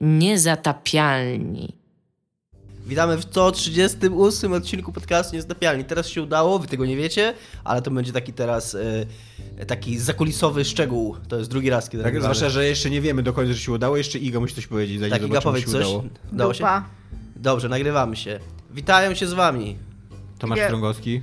Niezatapialni. Witamy w 138 odcinku podcastu Niezatapialni. Teraz się udało, wy tego nie wiecie, ale to będzie taki teraz e, taki zakulisowy szczegół. To jest drugi raz, kiedy Tak, nagrywamy. zwłaszcza, że jeszcze nie wiemy do końca, że się udało. Jeszcze Iga musi coś powiedzieć, zanim Tak, Iga, zobaczymy, powiedz czy coś. udało. Udało się? Dupa. Dobrze, nagrywamy się. Witają się z wami. Tomasz Iga. Strągowski.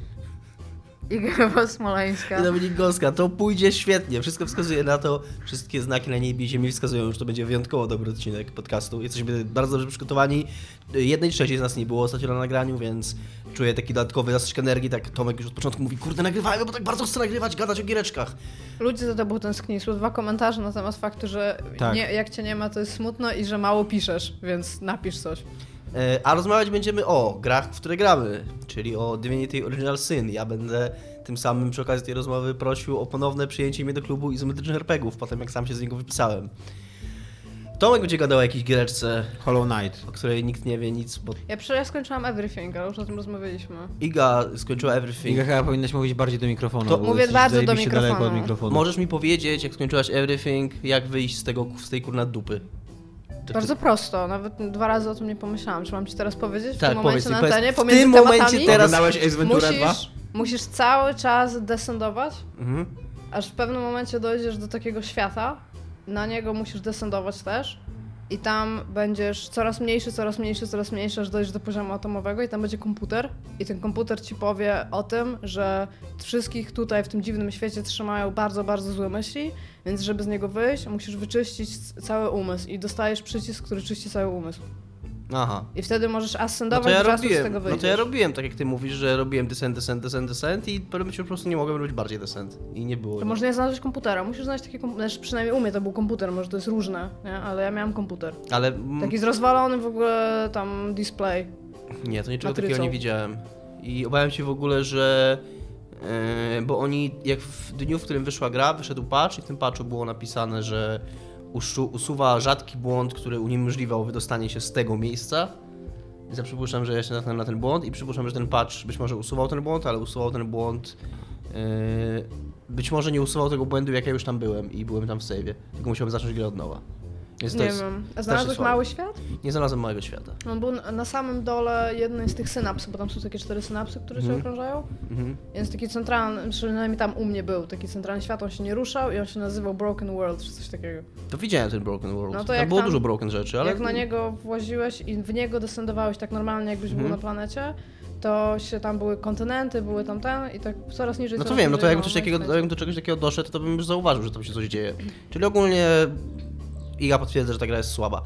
Iga Smoleńska. Dominik Gąska. To pójdzie świetnie. Wszystko wskazuje na to. Wszystkie znaki na niebie i ziemi wskazują, że to będzie wyjątkowo dobry odcinek podcastu. Jesteśmy bardzo dobrze przygotowani. Jednej trzeciej z nas nie było ostatnio na nagraniu, więc czuję taki dodatkowy zastrzyk energii. Tak Tomek już od początku mówi, kurde, nagrywajmy, bo tak bardzo chcę nagrywać, gadać o giereczkach. Ludzie za tobą tęsknili. Są dwa komentarze na temat faktu, że Tak. nie, jak cię nie ma, to jest smutno i że mało piszesz, więc napisz coś. E, A rozmawiać będziemy o grach, w które gramy, czyli o Divinity Original Sin. Ja będę tym samym przy okazji tej rozmowy prosił o ponowne przyjęcie mnie do klubu izometrycznych RPGów, potem jak sam się z niego wypisałem. Tomek będzie gadał o jakiejś giereczce, Hollow Knight. o której nikt nie wie nic, bo Ja przecież ja skończyłam Everything, ale już o tym rozmawialiśmy. Iga skończyła Everything. Iga chyba powinnaś mówić bardziej do mikrofonu. To bo mówię bardzo do zajebiście daleko od mikrofonu. mikrofonu. Możesz mi powiedzieć, jak skończyłaś Everything, jak wyjść z tego, z tej kurna dupy? Bardzo prosto, nawet dwa razy o tym nie pomyślałam. Czy mam ci teraz powiedzieć w Tak, tym momencie powiedz na antenie? w Pomiędzy tym momencie teraz- Oglądałeś Ace Ventura 2? musisz, musisz cały czas descendować, Mhm. aż w pewnym momencie dojdziesz do takiego świata, na niego musisz descendować też i tam będziesz coraz mniejszy, coraz mniejszy, coraz mniejszy, aż dojdziesz do poziomu atomowego i tam będzie komputer i ten komputer ci powie o tym, że wszystkich tutaj w tym dziwnym świecie trzymają bardzo, bardzo złe myśli, więc żeby z niego wyjść, musisz wyczyścić cały umysł i dostajesz przycisk, który czyści cały umysł. Aha. I wtedy możesz No ascendować to ja czasu, z robiłem, tego no wyjdziesz. to ja robiłem tak jak ty mówisz, że robiłem descent, descent, descent, descent i pewnym po prostu nie mogłem robić bardziej descent i nie było. To może nie znaleźć komputera, musisz znaleźć taki komputer, znaczy przynajmniej u mnie to był komputer, może to jest różne, nie? ale ja miałam komputer. Ale mm, Taki z rozwalonym w ogóle tam display. nie, to niczego matrycą. takiego nie widziałem. I obawiam się w ogóle, że e, bo oni, jak w dniu, w którym wyszła gra, wyszedł patch i w tym patchu było napisane, że usuwa rzadki błąd, który uniemożliwiał wydostanie się z tego miejsca. Więc ja przypuszczam, że ja się natknąłem na ten błąd i przypuszczam, że ten patch być może usuwał ten błąd, ale usuwał ten błąd. e, być może nie usuwał tego błędu, jak ja już tam byłem i byłem tam w save'ie. Tylko musiałem zacząć grę od nowa. To Nie jest, wiem. Znalazłeś mały świat? Nie znalazłem małego świata. On był na- samym dole jednej z tych synaps, bo tam są takie cztery synapsy, które się Mhm. okrążają. Mhm. Więc taki centralny, przynajmniej tam u mnie był, taki centralny świat, on się nie ruszał i on się nazywał Broken World, czy coś takiego. To widziałem ten Broken World. No to tam jak było tam- dużo broken rzeczy, ale. Jak na niego właziłeś i w niego descendowałeś tak normalnie, jakbyś Mhm. był na planecie, to się tam były kontynenty, były tam ten i tak coraz niżej. No to wiem, no to jakbym coś no takiego, końcu. jakbym do czegoś takiego doszedł, to bym już zauważył, że tam się coś dzieje. Czyli ogólnie Iga potwierdza, że ta gra jest słaba.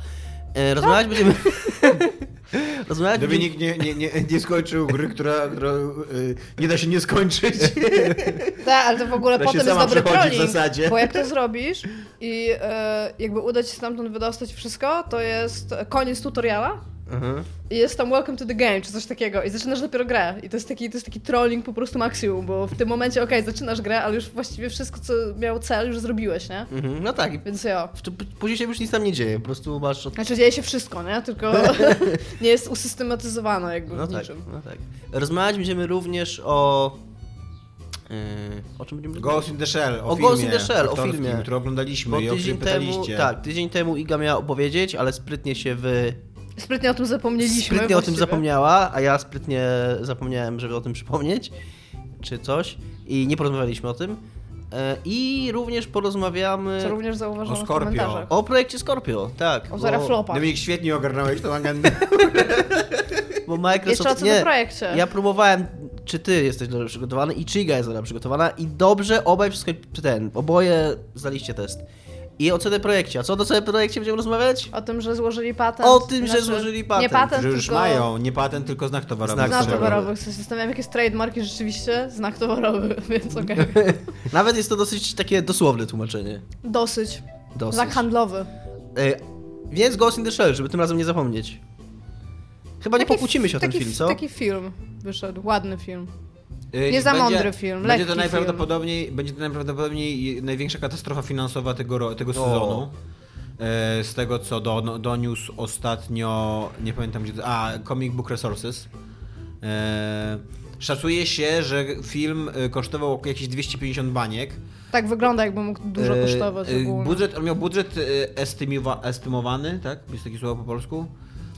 E, rozmawiać będziemy. rozmawiać będziemy. Dominik nie, nie, nie, nie skończył gry, która, która y, nie da się nie skończyć. Tak, ale to w ogóle potem jest dobry przechodzi w trolling, zasadzie. bo jak to zrobisz i e, jakby uda ci się stamtąd wydostać wszystko, to jest koniec tutoriala Mhm. i jest tam welcome to the game, czy coś takiego i zaczynasz dopiero grę i to jest taki, to jest taki trolling po prostu maksimum, bo w tym momencie okej, zaczynasz grę, ale już właściwie wszystko, co miało cel, już zrobiłeś, nie? Mhm. No tak, Więc ja. później się już nic tam nie dzieje, po prostu masz. Od... Znaczy dzieje się wszystko, nie? Tylko nie jest usystematyzowane jakby No w tak, niczym. no tak. Rozmawiać będziemy również o. Yy, o czym będziemy Ghost in the Shell, o, O filmie Ghost in the Shell, o filmie. który oglądaliśmy Bo i o tydzień którym temu, pytaliście. tak, tydzień temu Iga miała opowiedzieć, ale sprytnie się wy... Sprytnie o tym zapomnieliśmy. sprytnie o tym właściwie. zapomniała, a ja sprytnie zapomniałem, żeby o tym przypomnieć, czy coś, i nie porozmawialiśmy o tym. E, I również porozmawiamy Co również zauważyłam O Scorpio. o projekcie Scorpio, tak. O Flopa. Dominik, świetnie ogarnąłeś tą agendę. bo Microsoft... Jeszcze o nie, projekcie. Ja próbowałem, czy ty jesteś dobrze przygotowany i czy Iga jest dobrze przygotowana i dobrze obaj wszystko, czy ten, oboje zdaliście test. I o CD Projekcie. A co do CD Projekcie będziemy rozmawiać? O tym, że złożyli patent. O tym, że złożyli patent. Nie patent, Że już tylko mają, nie patent, tylko znak towarowy. Znak znak towarowy. towarowy. Się zastanawiam, jakie jest trademarki rzeczywiście. Znak towarowy, więc okej. Nawet jest to dosyć takie dosłowne tłumaczenie. Dosyć. Dosyć. Znak handlowy. E, więc Ghost in the Shell, żeby tym razem nie zapomnieć. Chyba nie Taki pokłócimy się o ten film, co? Taki film wyszedł, ładny film. Y, Nie za będzie- mądry film, Będzie to najprawdopodobniej, będzie to najprawdopodobniej największa katastrofa finansowa tego, tego sezonu. E, Z tego co do, no, doniósł ostatnio, nie pamiętam gdzie, to- a Comic Book Resources. E, Szacuje się, że film y, kosztował jakieś 250 baniek, Tak wygląda, jakby mógł dużo E, kosztować e, ogólnie. Budżet, on miał budżet e, estymowany, tak? Jest takie słowo po polsku?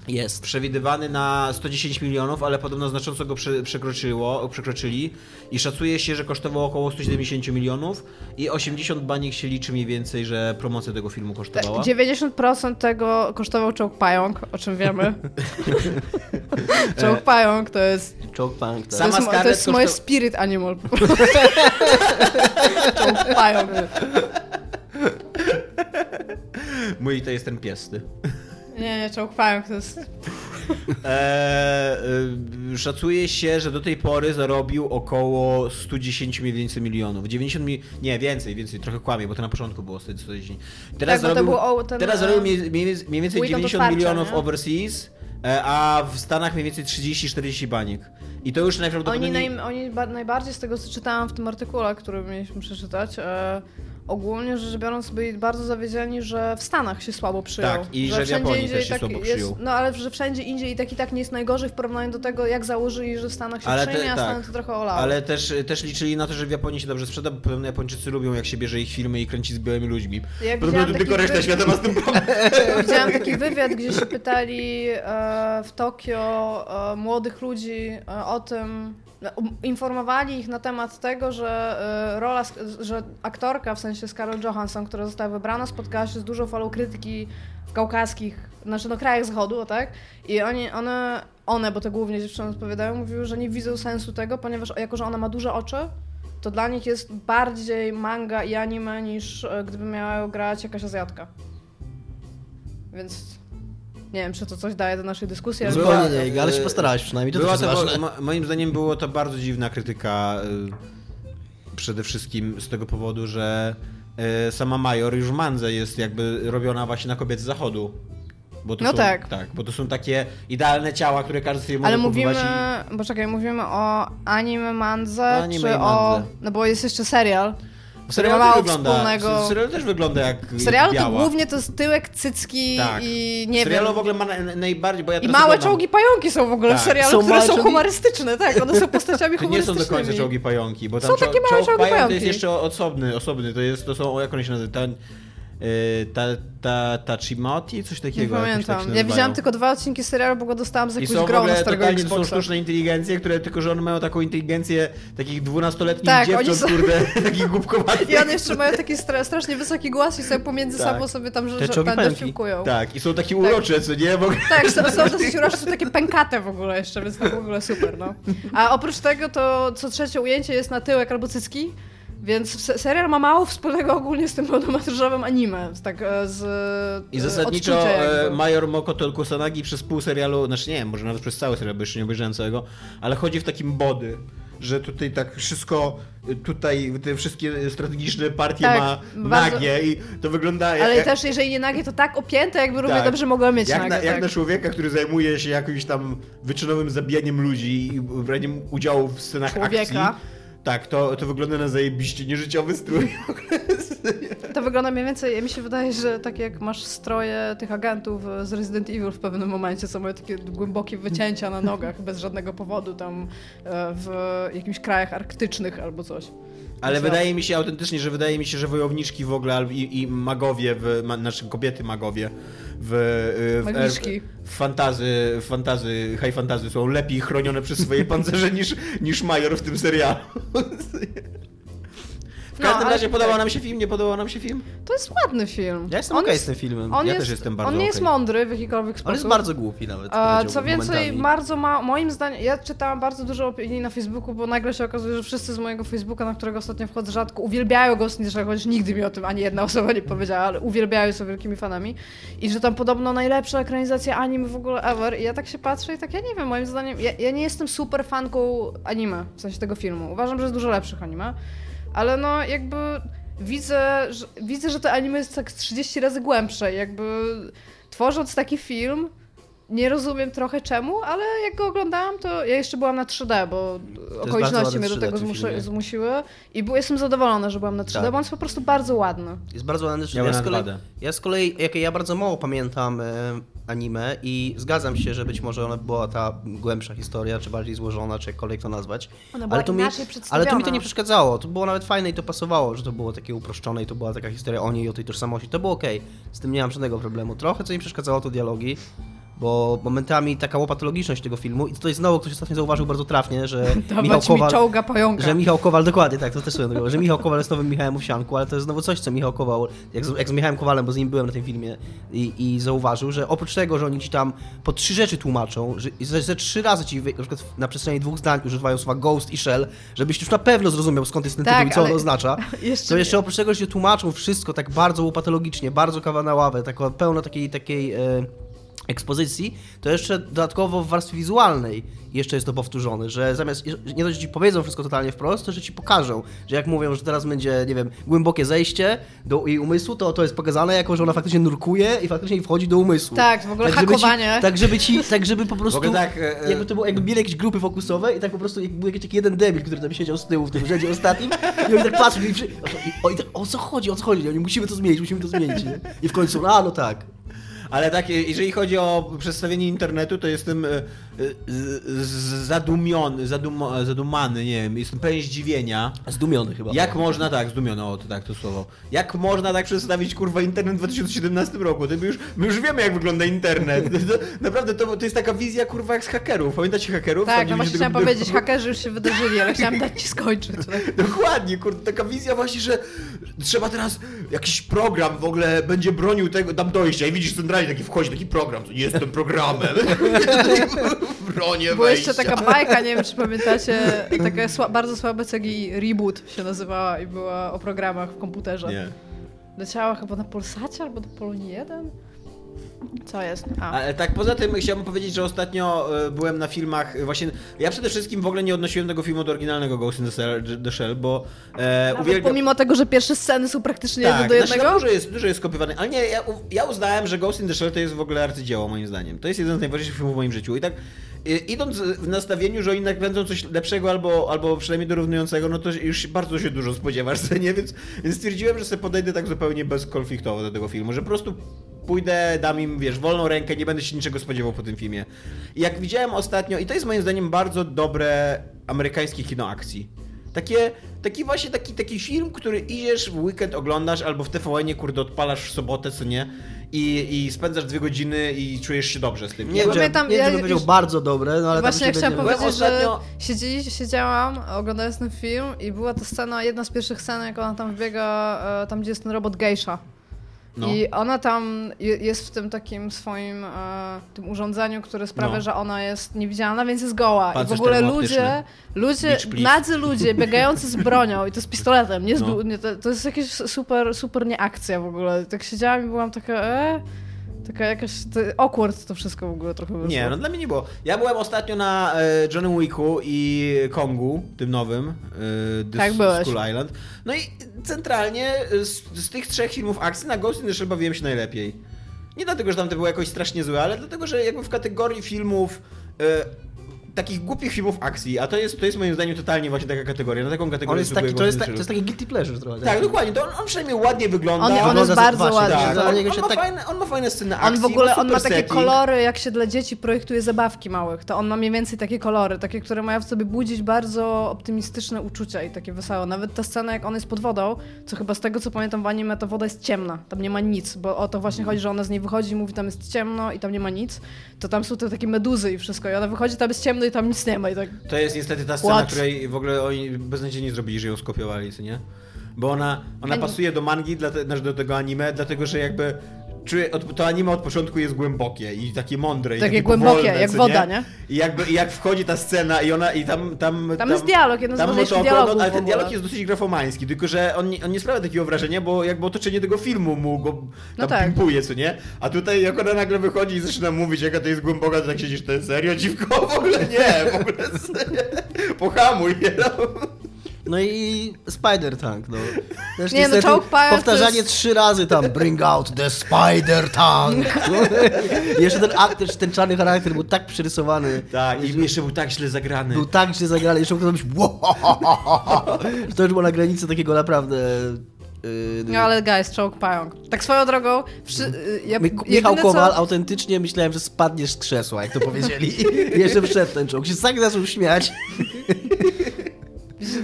Jest. Przewidywany na 110 milionów, ale podobno znacząco go prze, przekroczyło, przekroczyli i szacuje się, że kosztował około 170 milionów i 80 baniek się liczy mniej więcej, że promocja tego filmu kosztowała. 90% tego kosztował czołg pająk, o czym wiemy. czołg pająk to jest, Punk, to tak. Sama jest, to jest moje kosztow- spirit animal. czołg pająk. Mój to jest ten pies, ty. Nie, nie, czołg pająk to jest... Eee, y, szacuje się, że do tej pory zarobił około 110 mniej więcej milionów. 90 mi... Nie, więcej, więcej, trochę kłamie, bo to na początku było 110. Teraz Tak, zarobił, ten, teraz e, zarobił mniej, mniej, więcej weekend 90 otwarcia, milionów nie? overseas, e, a w Stanach mniej więcej 30-40 baniek. I to już Oni, najprawdopodobniej... naj, oni ba- najbardziej z tego, co czytałam w tym artykule, który mieliśmy przeczytać, e, ogólnie rzecz biorąc byli bardzo zawiedzieni, że w Stanach się słabo przyjął. Tak, i że w wszędzie Japonii też się tak słabo jest, przyjął. No ale że wszędzie indziej i tak i tak nie jest najgorzej w porównaniu do tego, jak założyli, że w Stanach się Ale te- przyjmie, a tak. Stany to trochę olały. Ale też, też liczyli na to, że w Japonii się dobrze sprzeda, bo podobno Japończycy lubią jak się bierze ich filmy i kręci z białymi ludźmi. Podobno taki tylko reszta świata ma z tym problem. Widziałam taki wywiad, gdzie się pytali e, w Tokio e, młodych ludzi e, o tym, informowali ich na temat tego, że e, rola, że aktorka, w sensie Scarlett Johansson, która została wybrana, spotkała się z dużą falą krytyki w kaukaskich, znaczy no krajach zachodu, tak? I oni, one, one, bo to głównie dziewczyny odpowiadają, mówiły, że nie widzą sensu tego, ponieważ jako, że ona ma duże oczy, to dla nich jest bardziej manga i anime niż e, gdyby miała grać jakaś Azjatka. Więc nie wiem, czy to coś daje do naszej dyskusji, ale Była- Zupełnie nie, ale się postarałeś przynajmniej, to Była też to, ważne. mo- moim zdaniem było to bardzo dziwna krytyka y, przede wszystkim z tego powodu, że y, sama Major już w Mandze jest jakby robiona właśnie na kobiet z zachodu. Bo to No są, tak. tak. Bo to są takie idealne ciała, które każdy sobie może Ale mówimy, kupować bo czekaj, mówimy o anime mandze, anime czy i o... No bo jest jeszcze serial. Też mało wygląda, wspólnego... w serialu też wygląda jak W serialu biała. to głównie to jest tyłek, cycki Tak. i w nie serialu wiem... w ogóle ma na, najbardziej, bo ja I małe oglądam- czołgi pająki są w ogóle w Tak. serialu, Są które są czołgi- humorystyczne, tak, one są postaciami To nie są do końca humorystycznymi. czołgi pająki, bo tam Są czo- takie małe czołg czołgi pająk to pająki. jest jeszcze osobny, osobny, to jest, to są, jak one się nazywa, ten, yy, ta, ta, Tachimoti, coś Nie takiego. jakoś tak pamiętam. ja widziałam tylko dwa odcinki serialu, bo go dostałam z I jakiegoś grona starego to są Xboxa. sztuczne inteligencje, które tylko, że one mają taką inteligencję takich dwunastoletnich Tak, dziewcząt, są- kurde, takich głupkowatych. I one jeszcze mają taki stra- strasznie wysoki głos i sobie pomiędzy Tak. sobą sobie tam że, że, pająki. dosiłkują. Tak, i są takie urocze, co nie? Ogóle. Tak, są, są dosyć urocze, są takie pękate w ogóle jeszcze, więc to w ogóle super, no. A oprócz tego to co trzecie ujęcie jest na tyłek albo cycki, więc se- serial ma mało wspólnego ogólnie z tym pełnometrażowym anime, tak e, z I e, zasadniczo e. Major Mokoto Kusanagi przez pół serialu, znaczy nie wiem, może nawet przez cały serial, bo jeszcze nie obejrzałem całego, ale chodzi w takim body, że tutaj tak wszystko, tutaj te wszystkie strategiczne partie Tak, ma bardzo- nagie i to wygląda Ale jak, też jeżeli nie nagie, to tak opięte, jakby równie Tak. dobrze mogło mieć jak, nagie. na, jak tak. na człowieka, który zajmuje się jakimś tam wyczynowym zabijaniem ludzi i braniem udziału w scenach Człowieka. akcji. Tak, to, to wygląda na zajebiście nieżyciowy strój. To wygląda mniej więcej, mi się wydaje, że tak jak masz stroje tych agentów z Resident Evil w pewnym momencie, co mają takie głębokie wycięcia na nogach bez żadnego powodu tam e, w jakichś krajach arktycznych albo coś. Ale Myślę- wydaje mi się autentycznie, że wydaje mi się, że wojowniczki w ogóle i, i magowie, w, ma, znaczy kobiety magowie w, y, w, w fantazy, w fantazy, high fantazy są lepiej chronione przez swoje pancerze niż, niż Major w tym serialu. W No, każdym razie podobał nam się film, nie podobał nam się film? To jest ładny film. Ja jestem okej jest- z tym filmem. On Ja jest, też jestem bardzo On nie jest okej. mądry w jakikolwiek sposób. On jest bardzo głupi nawet. A, co więcej, momentami. bardzo ma, moim zdaniem, ja czytałam bardzo dużo opinii na Facebooku, bo nagle się okazuje, że wszyscy z mojego Facebooka, na którego ostatnio wchodzę rzadko, uwielbiają Ghost in the Shell, chociaż nigdy mi o tym ani jedna osoba nie powiedziała, ale uwielbiają, są wielkimi fanami. I że tam podobno najlepsza ekranizacja anime w ogóle ever. I ja tak się patrzę i tak, ja nie wiem, moim zdaniem, ja, ja nie jestem super fanką anime, w sensie tego filmu. Uważam, że jest dużo lepszych anime, ale no jakby widzę, że, widzę, że to anime jest tak z 30 razy głębsze. Jakby tworząc taki film, nie rozumiem trochę czemu, ale jak go oglądałam, to ja jeszcze byłam na 3D, bo okoliczności mnie do 3D tego zmuszy, zmusiły i był, jestem zadowolona, że byłam na 3D, Tak. bo on jest po prostu bardzo ładny. Jest bardzo ładny. Ja Ja, z kolei, 2D. ja z kolei, jak ja bardzo mało pamiętam e, anime i zgadzam się, że być może ona była ta głębsza historia, czy bardziej złożona, czy jakkolwiek to nazwać. Ona była ale, to mi, inaczej ale to mi to nie przeszkadzało. To było nawet fajne i to pasowało, że to było takie uproszczone i to była taka historia o niej, o tej tożsamości. To było okej. Z tym nie mam żadnego problemu. Trochę co mi przeszkadzało to dialogi. Bo momentami taka łopatologiczność tego filmu, i to jest znowu ktoś ostatnio zauważył bardzo trafnie, że Michał Kowal, czołga pająka. że Michał Kowal, dokładnie tak, to też tego, że Michał Kowal jest nowym Michałem Owsianku, ale to jest znowu coś, co Michał Kowal, jak z, jak z Michałem Kowalem, bo z nim byłem na tym filmie i, i zauważył, że oprócz tego, że oni ci tam po trzy rzeczy tłumaczą, że ze, ze trzy razy ci na przykład na przestrzeni dwóch zdań używają słowa ghost i shell, żebyś już na pewno zrozumiał skąd jest ten Tak, tytuł i co ale- on oznacza, Jeszcze to nie. jeszcze oprócz tego, że się tłumaczą wszystko tak bardzo łopatologicznie, bardzo kawa na ławę, tak pełno takiej, takiej e, ekspozycji, to jeszcze dodatkowo w warstwie wizualnej jeszcze jest to powtórzone, że zamiast, nie dość, że ci powiedzą wszystko totalnie wprost, to że ci pokażą, że jak mówią, że teraz będzie, nie wiem, głębokie zejście do jej umysłu, to to jest pokazane jako, że ona faktycznie nurkuje i faktycznie wchodzi do umysłu. Tak, w ogóle żeby hakowanie. Ci, tak, żeby ci, tak żeby po prostu, ogóle tak, e, e- jakby to było, jakby mieli jakieś grupy fokusowe i tak po prostu jakby był jakiś taki jeden debil, który tam siedział z tyłu w tym rzędzie ostatnim i oni tak patrzą i, przy- o, i tak, o co chodzi, o co chodzi, oni musimy to zmienić, musimy to zmienić, nie? I w końcu, a no tak. Ale tak, jeżeli chodzi o przedstawienie internetu, to jestem e, zadumiony, zadum, zadumany, nie wiem, jestem pełen zdziwienia. Zdumiony chyba. Jak można, tak, zdumiony, o to tak, to słowo. Jak można tak przedstawić, kurwa, internet w 2017 roku? To my już, my już wiemy, jak wygląda internet. To, naprawdę, to, to jest taka wizja, kurwa, jak z hakerów. Pamiętacie hakerów? Tak, no właśnie 90 chciałam powiedzieć, hakerzy już się wydarzyli, ale chciałam dać ci skończyć. Tak. Dokładnie, kurde, taka wizja właśnie, że trzeba teraz jakiś program w ogóle będzie bronił tego tam dojścia i widzisz centralnie taki wchodzi taki program, nie jestem programem. Bronię Była wejścia. jeszcze taka bajka, nie wiem czy pamiętacie, taka sła, bardzo słabe cegi Reboot się nazywała i była o programach w komputerze. Nie. Leciała chyba na Polsacie albo do Polonii 1? Co jest? A. Ale tak, poza tym chciałbym powiedzieć, że ostatnio e, byłem na filmach, e, właśnie, ja przede wszystkim w ogóle nie odnosiłem tego filmu do oryginalnego Ghost in the Shell, the Shell bo e, uwielbiam... pomimo tego, że pierwsze sceny są praktycznie Tak, do znaczy, jednego? no, dużo, jest, dużo jest kopiowany, ale nie, ja, ja uznałem, że Ghost in the Shell to jest w ogóle arcydzieło moim zdaniem. To jest jeden z najważniejszych filmów w moim życiu i tak idąc w nastawieniu, że oni nakręcą coś lepszego albo, albo przynajmniej dorównującego, no to już bardzo się dużo spodziewasz, nie? Więc, więc stwierdziłem, że sobie podejdę tak zupełnie bezkonfliktowo do tego filmu, że po prostu pójdę, dam im, wiesz, wolną rękę, nie będę się niczego spodziewał po tym filmie. I jak widziałem ostatnio, i to jest moim zdaniem bardzo dobre amerykańskie kino akcji. Takie, taki właśnie taki, taki film, który idziesz w weekend, oglądasz, albo w TVN-ie, kurde, odpalasz w sobotę, co nie? I, I spędzasz dwie godziny i czujesz się dobrze z tym. Nie, Ja nie, ja że bym powiedział już- bardzo dobre, no ale Właśnie tam się chciałam powiedzieć, Byłem że ostatnio- siedzi, siedziałam oglądając ten film i była to scena, jedna z pierwszych scen, jak ona tam wbiega, e, tam gdzie jest ten robot Geisha. No. I ona tam je- jest w tym takim swoim e, tym urządzeniu, które sprawia, No. że ona jest niewidzialna, więc jest goła. I w Pancerz ogóle ludzie, ludzie, Beach nadzy ludzie biegający z bronią i to z pistoletem, nie z No. nie, to, to jest jakieś super, super nieakcja w ogóle. Tak siedziałam i byłam taka, e, taka jakaś, to, awkward to wszystko w ogóle trochę wyszło. Nie, no dla mnie nie było. Ja byłem ostatnio na e, Johnny Wicku i Kongu, tym nowym, e, The Tak, byłeś. Skull Island. No i centralnie z, z tych trzech filmów akcji na Ghost in the Shell bawiłem się najlepiej. Nie dlatego, że tamte były jakoś strasznie złe, ale dlatego, że jakby w kategorii filmów e, takich głupich filmów akcji, a to jest, to jest moim zdaniem totalnie właśnie taka kategoria, na taką On kategorię jest taki, to, jest, tak, in to jest taki guilty pleasure trochę. Shell. Tak, dokładnie, to on, on przynajmniej ładnie wygląda. On, on Wygląda jest bardzo ładny. tak, on, on, ma tak- fajne, on ma fajne sceny akcji, On w ogóle ma on ma takie setting. kolory, jak się dla dzieci projektuje zabawki małych, to on ma mniej więcej takie kolory, takie, które mają w sobie budzić bardzo optymistyczne uczucia i takie wesołe. Nawet ta scena, jak on jest pod wodą, co chyba z tego co pamiętam w anime, ta woda jest ciemna, tam nie ma nic, bo o to właśnie chodzi, że ona z niej wychodzi i mówi, tam jest ciemno i tam nie ma nic, to tam są te takie meduzy i wszystko i ona wychodzi, tam jest ciemno i tam nic nie ma i tak... To jest niestety ta scena, What? której w ogóle oni beznadziejnie zrobili, że ją skopiowali, co nie? Bo ona, ona pasuje do mangi, znaczy do tego anime, dlatego że jakby czuję, to anime od początku jest głębokie i takie mądre. i Takie takie głębokie, powolne, jak woda, nie? I jakby i jak wchodzi ta scena i ona i tam... Tam, Tam jest dialog, jeden z tam ważniejszych motoko, dialogów no, ale ten dialog jest dosyć grafomański, tylko że on, nie- on nie sprawia takiego wrażenia, bo jakby otoczenie tego filmu mu go tam No tak. pimpuje, co nie? A tutaj jak ona nagle wychodzi i zaczyna mówić, jaka to jest głęboka, to tak siedzisz, to jest serio, dziwko? W ogóle nie, w ogóle pohamuj, no. No i Spider Tank, no. Też Nie, no, Choke Powtarzanie jest- trzy razy tam, bring out the Spider Tank. Jeszcze ten aktor, ten czarny charakter był tak przerysowany. Tak, i jeszcze był tak źle zagrany. Był tak źle zagrany, jeszcze mógł to być że to już było na granicy takiego naprawdę... Yy, No ale guys, czołg pająk. Tak swoją drogą, wszy... y, ja, Michał Kowal, co... autentycznie myślałem, że spadniesz z krzesła, jak to powiedzieli. Jeszcze wszedł ten czołg. Się tak zaczął śmiać.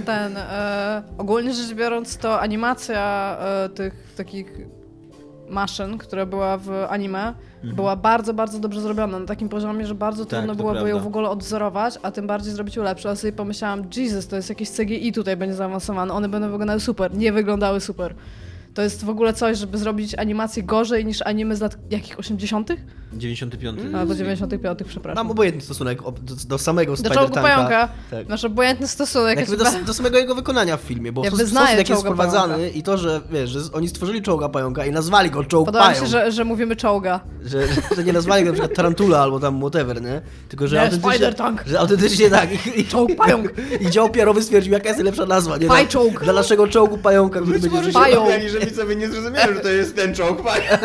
Ten, e, ogólnie rzecz biorąc, to animacja e, tych takich maszyn, która była w anime, była bardzo, bardzo dobrze zrobiona. Na takim poziomie, że bardzo Mhm. Tak, trudno byłoby ją w ogóle odwzorować, a tym bardziej zrobić ją lepszą. A sobie pomyślałam, Jesus, to jest jakieś CGI tutaj będzie zaawansowane. One będą wyglądały super. Nie wyglądały super. To jest w ogóle coś, żeby zrobić animację gorzej niż anime z lat jakich 80. 95. Albo 95, przepraszam. Mam obojętny stosunek do, do samego Do Spider czołgu Tanka. pająka Tak. masz obojętny stosunek. Jakby jest do, do samego jego wykonania w filmie, bo Ja jak jest czołga wprowadzany pająka. i to, że wiesz, że oni stworzyli czołga pająka i nazwali go czołg Podoba mi pająk. się, że, że mówimy czołga. Że, że nie nazwali go na przykład Tarantula albo tam whatever, nie? Tylko, że Nie, autentycznie... Spider Tank. Że autentycznie tak. I, i, Czołg pająk. I dział PR-owy stwierdził, jaka jest najlepsza nazwa, nie? Paj Dla- czołg. Dla naszego czołgu pająka, który Być będzie... Pająk. że widzowie nie zrozumieli, że to jest ten czołg, panie.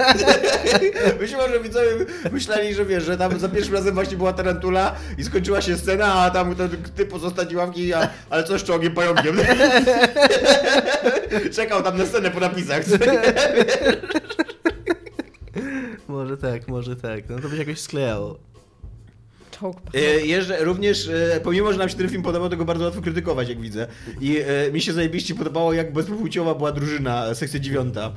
Być może widzowie myśleli, że wiesz, że tam za pierwszym razem właśnie była tarantula i skończyła się scena, a tam ten typ ostatniej ławki, a, ale co z czołgiem pająkiem? Czekał tam na scenę po napisach. Może tak, może tak. No to by się jakoś sklejało. E, Jeszcze również, e, pomimo, że nam się ten film podobał, to go bardzo łatwo krytykować, jak widzę. I e, mi się zajebiście podobało, jak bezpłciowa była drużyna, sekcja dziewiąta.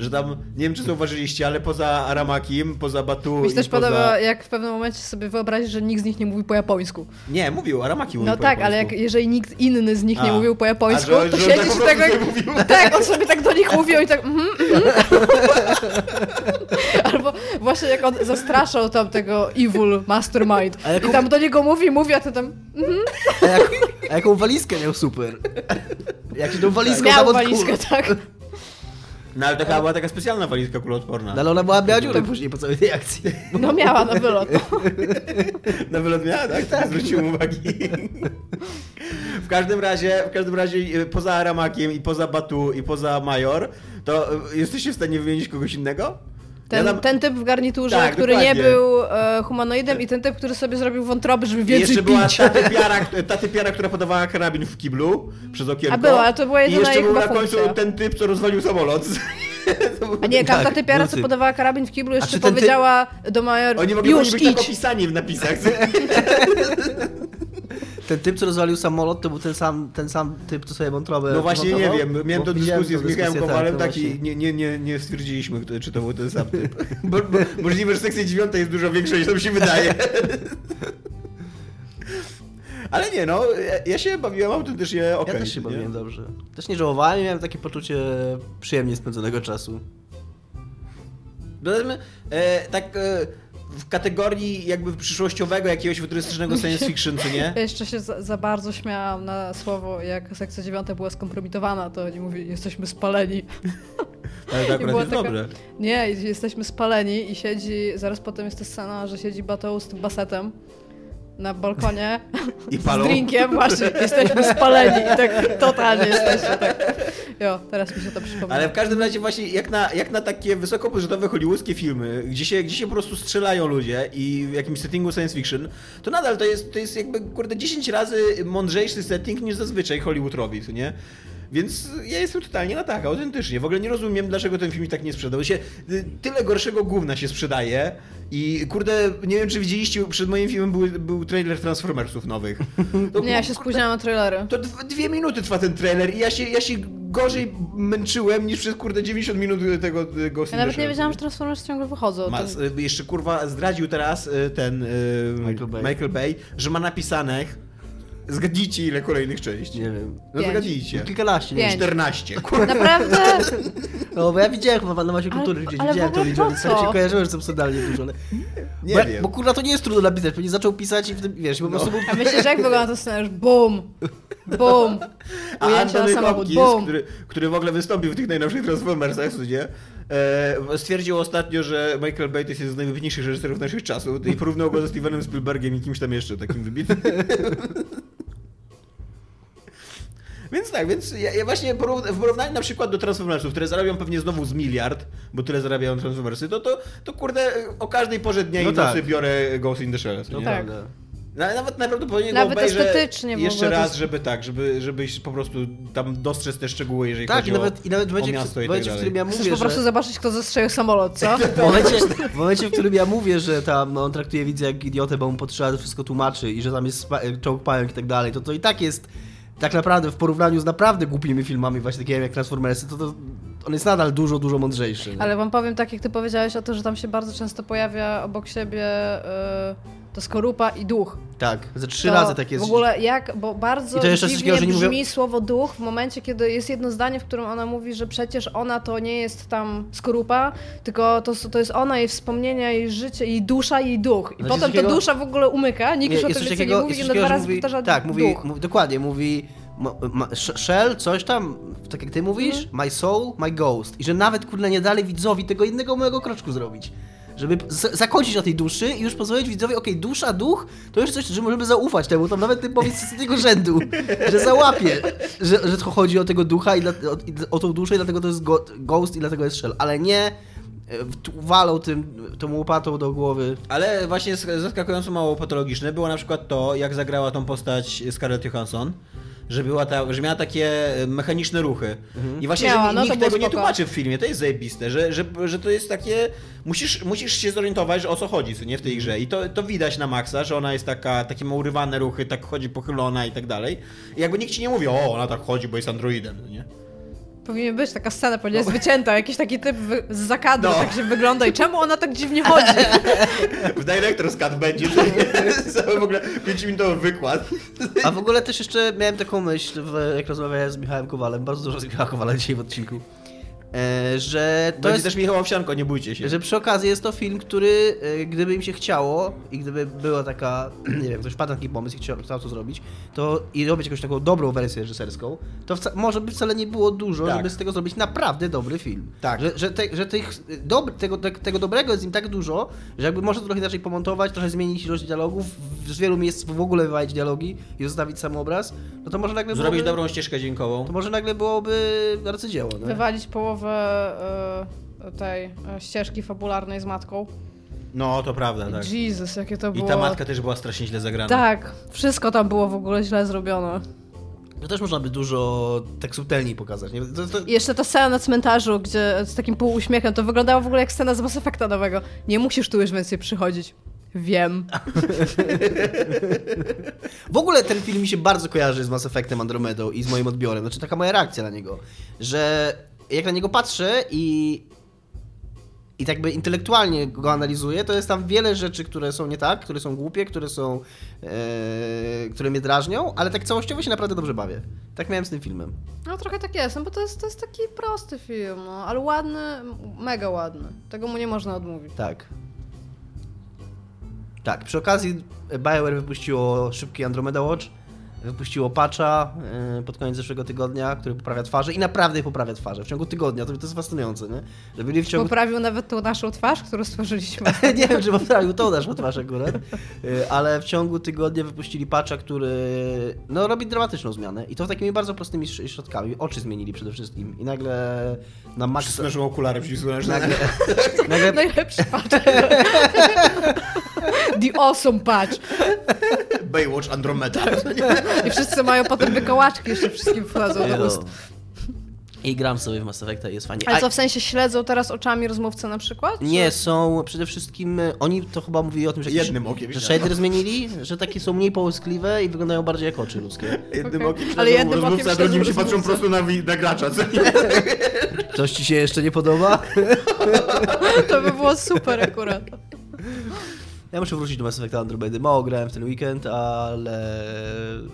Że tam, nie wiem czy zauważyliście, ale poza Aramakim, poza Batu Mi się też poza... podoba, jak w pewnym momencie sobie wyobrazić, że nikt z nich nie mówi po japońsku. Nie, mówił, Aramaki mówił No tak, ale jak, japońsku. jeżeli nikt inny z nich nie A. mówił po japońsku, A, że- to że tak siedzisz tak, tak, sobie mówił? tak, on sobie tak do nich mówił i tak mhm, mhm. Albo właśnie jak on zastraszał tam tego evil mastermind i tam do niego mówi, mówi, a ty tam mhm. A, jak, a jaką walizkę miał super? Jak się tą walizką miał walizkę, tak. No ale to chyba była taka specjalna walizka kuloodporna. No ale ona była miała dziurę później po całej tej akcji. No miała na wylot. Na wylot miała, tak? tak. Zwróciłem uwagi. W każdym razie, w każdym razie e, poza Aramakiem i poza Batu i poza Major, to e, jesteście w stanie wymienić kogoś innego? Ten, Ja tam- ten typ w garniturze, Tak, który nie dokładnie. był e, humanoidem i ten typ, który sobie zrobił wątroby, żeby I więcej jeszcze była pić. ta typiara, ta typiara, która podawała karabin w kiblu przez okienko. A była, ale to była I jedyna jeszcze jej był na końcu funkcja. ten typ, co rozwalił samolot. A nie, Tak, typiara, co podawała karabin w kiblu, jeszcze powiedziała do Major, Oni mogli już być tak opisani w napisach. Ten typ, co rozwalił samolot, to był ten sam, ten sam typ, co sobie wątrobę No właśnie nie wiem, miałem tą widziałem dyskusję z Michałem Kowalem, tak, i nie, nie, nie, nie stwierdziliśmy, czy to był ten sam typ. Bo, bo, możliwe, że sekcja dziewiąta jest dużo większa niż to mi się wydaje. Ale nie no, ja, się bawiłem autentycznie okej. Ja też się nie? bawiłem dobrze. Też nie żałowałem, miałem takie poczucie przyjemnie spędzonego czasu. Powiedzmy, e, tak e, w kategorii jakby przyszłościowego jakiegoś futurystycznego science fiction, czy nie? Ja jeszcze się za, za bardzo śmiałam na słowo, jak sekcja dziewiąta była skompromitowana, to oni mówili, jesteśmy spaleni. Ale to akurat jest taka- dobre. Nie, jesteśmy spaleni i siedzi, zaraz potem jest ta scena, że siedzi Bateł z tym basetem na balkonie I z drinkiem, właśnie, jesteśmy spaleni i tak totalnie jesteśmy, tak. Jo, teraz mi się to przypomina. Ale w każdym razie właśnie jak na, jak na takie wysokobudżetowe hollywoodzkie filmy, gdzie się, gdzie się po prostu strzelają ludzie i w jakimś settingu science fiction, to nadal to jest, to jest jakby kurde 10 razy mądrzejszy setting niż zazwyczaj Hollywood robi, nie? Więc ja jestem totalnie na tak, autentycznie. W ogóle nie rozumiem, dlaczego ten film tak nie sprzedał. Się, y, tyle gorszego gówna się sprzedaje i kurde, nie wiem czy widzieliście, przed moim filmem był, był trailer Transformersów nowych. To, Nie, ja się spóźniałam na trailery. to dw- dwie minuty trwa ten trailer i ja się, ja się gorzej męczyłem niż przez kurde 90 minut tego, tego Ja nawet nie wiedziałam, że Transformers ciągle wychodzą. Ma, jeszcze kurwa zdradził teraz y, ten y, Michael Bay. Michael Bay, że ma napisane zgadnijcie ile kolejnych części. Nie wiem. No Pięć. zgadnijcie. Kilkanaście, nie Pięć. wiem. 14. Kurwa. Naprawdę? No bo ja widziałem chyba na masie Ale- kultury gdzieś, ale w widziałem to ogóle liczbę, po więc co? tak się kojarzyłem, że to absurdalnie dużo, ale... Nie bo, wiem. Bo kurwa to nie jest trudno napisać, pewnie zaczął pisać i w tym, wiesz, i po No. prostu był... A myślisz, że jak wygląda ten scenariusz? Bum! Bum! A Ujęcie na Anthony samochód. Hopkins, Bum! który, który w ogóle wystąpił w tych najnowszych Transformersach, co nie? E, stwierdził ostatnio, że Michael Bay to jest jeden z najwybitniejszych reżyserów naszych czasów i porównał go ze Stevenem Spielbergiem i kimś tam jeszcze takim wybitnym. Więc tak, więc ja, ja właśnie w porównaniu na przykład do Transformersów, które zarabiają pewnie znowu z miliard, bo tyle zarabiają Transformersy, to, to, to kurde o każdej porze dnia No i nocy tak. biorę Ghost in the Shell. No nie? tak. prawda. Na- Nawet najprawdopodobniej Nawet go obejrzę estetycznie jeszcze raz, jest- żeby tak, żeby, żebyś po prostu tam dostrzec te szczegóły, jeżeli Tak, chodzi i nawet, o, i nawet w o momencie, miasto w, i tak momencie w którym ja Chcesz mówię, po prostu że... zobaczyć, kto zastrzelił samolot, co? W momencie, w momencie, w którym ja mówię, że tam no, on traktuje widza jak idiotę, bo mu potrzeba to wszystko tłumaczy i że tam jest czołg pająk i tak dalej, to to i tak jest tak naprawdę w porównaniu z naprawdę głupimi filmami właśnie takimi jak Transformersy, to, to on jest nadal dużo, dużo mądrzejszy. Ale wam powiem, tak jak ty powiedziałeś o to, że tam się bardzo często pojawia obok siebie y, to skorupa i duch. Tak, ze trzy to razy tak jest. W ogóle jak, bo bardzo I to jeszcze dziwnie że nie brzmi mówią- słowo duch w momencie, kiedy jest jedno zdanie, w którym ona mówi, że przecież ona to nie jest tam skorupa, tylko to, to jest ona, jej wspomnienia, jej życie, jej dusza, jej duch. I Znaczy potem takiego- ta dusza w ogóle umyka, nikt już o tym więcej nie mówi i dwa razy mówi- powtarza Tak, mówi, mówi, dokładnie, mówi ma, ma, sh- Shell, coś tam, tak jak ty mówisz, Mhm. my soul, my ghost. I że nawet, kurde, nie dali widzowi tego jednego małego kroczku zrobić. Żeby zakończyć na tej duszy i już pozwolić widzowi, okej, dusza, duch, to już coś, że możemy zaufać temu, tam nawet ty powiedz z tego rzędu, że załapie, że, że to chodzi o tego ducha i, dla, o, i o tą duszę i dlatego to jest go, ghost i dlatego jest Shell, ale nie e, walą tym, tą łopatą do głowy. Ale właśnie sk- zaskakująco mało patologiczne było na przykład to, jak zagrała tą postać Scarlett Johansson. Że, była ta, że miała takie e, mechaniczne ruchy. I właśnie, Miała, że no nikt tego nie spoko. tłumaczy w filmie, to jest zajebiste, że, że, że to jest takie... Musisz, musisz się zorientować, że o co chodzi co nie, w tej grze. I to, to widać na maksa, że ona jest taka, takie ma urywane ruchy, tak chodzi pochylona i tak dalej. I jakby nikt ci nie mówi, o, ona tak chodzi, bo jest androidem, no nie? Powinien być taka scena, pewnie jest wycięta, jakiś taki typ wy- z zakadru No. tak się wygląda i czemu ona tak dziwnie chodzi? W Director's Cut będzie, że cały w ogóle 5-minutowy wykład. A w ogóle też jeszcze miałem taką myśl, jak rozmawiałem z Michałem Kowalem, bardzo dużo z Michałem Kowalem dzisiaj w odcinku, że to Będzie jest, też Michał Owsianko, nie bójcie się. że przy okazji jest to film, który e, gdyby im się chciało i gdyby była taka, nie wiem, ktoś wpadł na taki pomysł i chciał, chciał to zrobić, to i robić jakąś taką dobrą wersję reżyserską, to wca, może by wcale nie było dużo, Tak. żeby z tego zrobić naprawdę dobry film. Tak. Że, że, te, że tych, dob, tego, te, tego dobrego jest im tak dużo, że jakby można to trochę inaczej pomontować, trochę zmienić ilość dialogów, w- z wielu miejsc w ogóle wywalić dialogi i zostawić sam obraz, no to może nagle Zrobić byłoby, dobrą ścieżkę dźwiękową. to może nagle byłoby arcydzieło, no. Wywalić połowę y, tej y, ścieżki fabularnej z matką. No, to prawda, tak. Jesus, jakie to I było... ta matka też była strasznie źle zagrana. Tak, wszystko tam było w ogóle źle zrobione. To też można by dużo tak subtelniej pokazać, nie? To, to, I jeszcze ta scena na cmentarzu, gdzie z takim półuśmiechem, to wyglądało w ogóle jak scena z Mass Effecta nowego. Nie musisz tu już więcej przychodzić. Wiem. W ogóle ten film mi się bardzo kojarzy z Mass Effectem Andromedą i z moim odbiorem. Znaczy taka moja reakcja na niego, że jak na niego patrzę i i tak by intelektualnie go analizuję, to jest tam wiele rzeczy, które są nie tak, które są głupie, które są e, które mnie drażnią, ale tak całościowo się naprawdę dobrze bawię. Tak miałem z tym filmem. No trochę tak jest, no bo to jest, to jest taki prosty film, no, ale ładny, mega ładny. Tego mu nie można odmówić. Tak. Tak, przy okazji BioWare wypuściło szybki Andromeda Watch, wypuściło patcha yy, pod koniec zeszłego tygodnia, który poprawia twarze i naprawdę poprawia twarze w ciągu tygodnia, to, to jest fascynujące, nie? Że byli w ciągu... Poprawił nawet tą naszą twarz, którą stworzyliśmy. nie wiem, czy poprawił tą naszą twarz akurat, yy, ale w ciągu tygodnia wypuścili patcha, który no, robi dramatyczną zmianę i to takimi bardzo prostymi środkami. Oczy zmienili przede wszystkim i nagle na maksa... Przysnężą okulary przysłoneczne. Nagle, nagle, Najlepszy patch. The awesome patch. Baywatch Andromeda. I wszyscy mają potem wykołaczki, jeszcze wszystkim wchodzą do ust. I gram sobie w Mass Effecta i jest fajnie. Ale A- co, w sensie śledzą teraz oczami rozmówcę na przykład? Nie, są przede wszystkim. e, Oni to chyba mówili o tym, że, Jednym okiem, że shader zmienili, że takie są mniej połyskliwe i wyglądają bardziej jak oczy ludzkie. Jednym Okej. okiem Ale jednym okiem a drugim się patrzą rozmówcę. prosto na, na gracza. Co? Coś ci się jeszcze nie podoba? To by było super akurat. Ja muszę wrócić do Mass Effecta Andromedy. Mało grałem w ten weekend, ale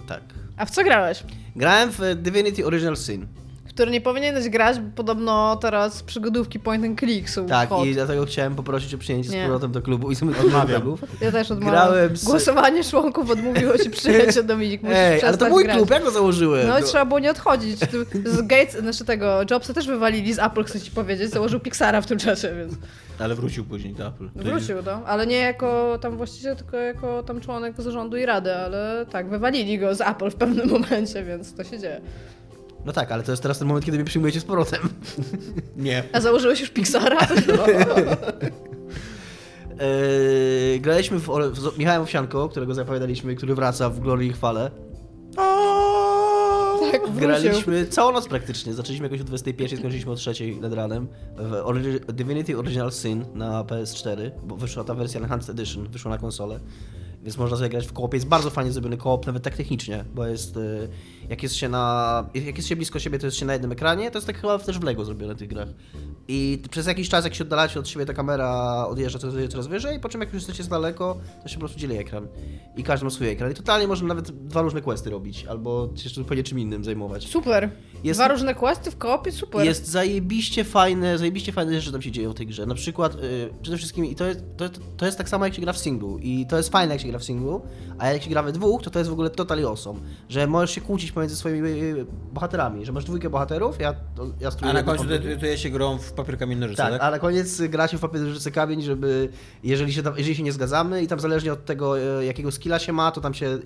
tak. A w co grałeś? Grałem w Divinity Original Sin. Który nie powinieneś grać, bo podobno teraz przygodówki point and click są Tak, hot. i dlatego chciałem poprosić o przyjęcie z Nie. powrotem do klubu i sobie odmawiam. Ja też odmawiam. Grałem z- Głosowanie członków odmówiło ci przyjęcie, Dominik. Musisz Ej, ale to przestać mój grać. klub, ja go założyłem. No i trzeba było nie odchodzić. Z Gates, znaczy tego, Jobsa też wywalili z Apple, chcę ci powiedzieć. Założył Pixara w tym czasie, więc Ale wrócił później do Apple. wrócił, no. Ale nie jako tam właściciel, tylko jako tam członek zarządu i rady, ale tak, wywalili go z Apple w pewnym momencie, więc to się dzieje. No tak, ale to jest teraz ten moment, kiedy mnie przyjmujecie z powrotem. Nie. A założyłeś już Pixara? Eee, graliśmy w, z Michałem Owsianko, którego zapowiadaliśmy, który wraca w glorii i chwale. Tak, wrócił. Graliśmy całą noc praktycznie. Zaczęliśmy jakoś o 21, skończyliśmy o 3 nad ranem w Ori- Divinity Original Sin na PS4, bo wyszła ta wersja Enhanced Edition, wyszła na konsolę. Więc można sobie grać w koopie. Jest bardzo fajnie zrobiony koop, nawet tak technicznie, bo jest, y, jak jest się na, jak jest się blisko siebie, to jest się na jednym ekranie, to jest tak chyba też w Lego zrobione w tych grach. I przez jakiś czas, jak się oddalacie od siebie, ta kamera odjeżdża coraz, coraz wyżej, po czym jak już jesteście z daleko, to się po prostu dzieli ekran. I każdy ma swój ekran. I totalnie można nawet dwa różne questy robić, albo się zupełnie czym innym zajmować. Super. Jest- Dwa różne questy w koopie, super. Jest zajebiście fajne, zajebiście fajne rzeczy tam się dzieją w tej grze. Na przykład, y, przede wszystkim, i to jest, to, to jest tak samo jak się gra w singlu. I to jest fajne jak się gra w singlu, a jak się gra we dwóch, to to jest w ogóle totally awesome. Że możesz się kłócić pomiędzy swoimi y, bohaterami, że masz dwójkę bohaterów, ja, to, ja A na końcu to, się grą w papier kamień nożyce, tak? Tak, a na koniec gra się w papierze kamień, żeby jeżeli się, tam- jeżeli się nie zgadzamy i tam zależnie od tego, y, jakiego skilla się ma, to tam się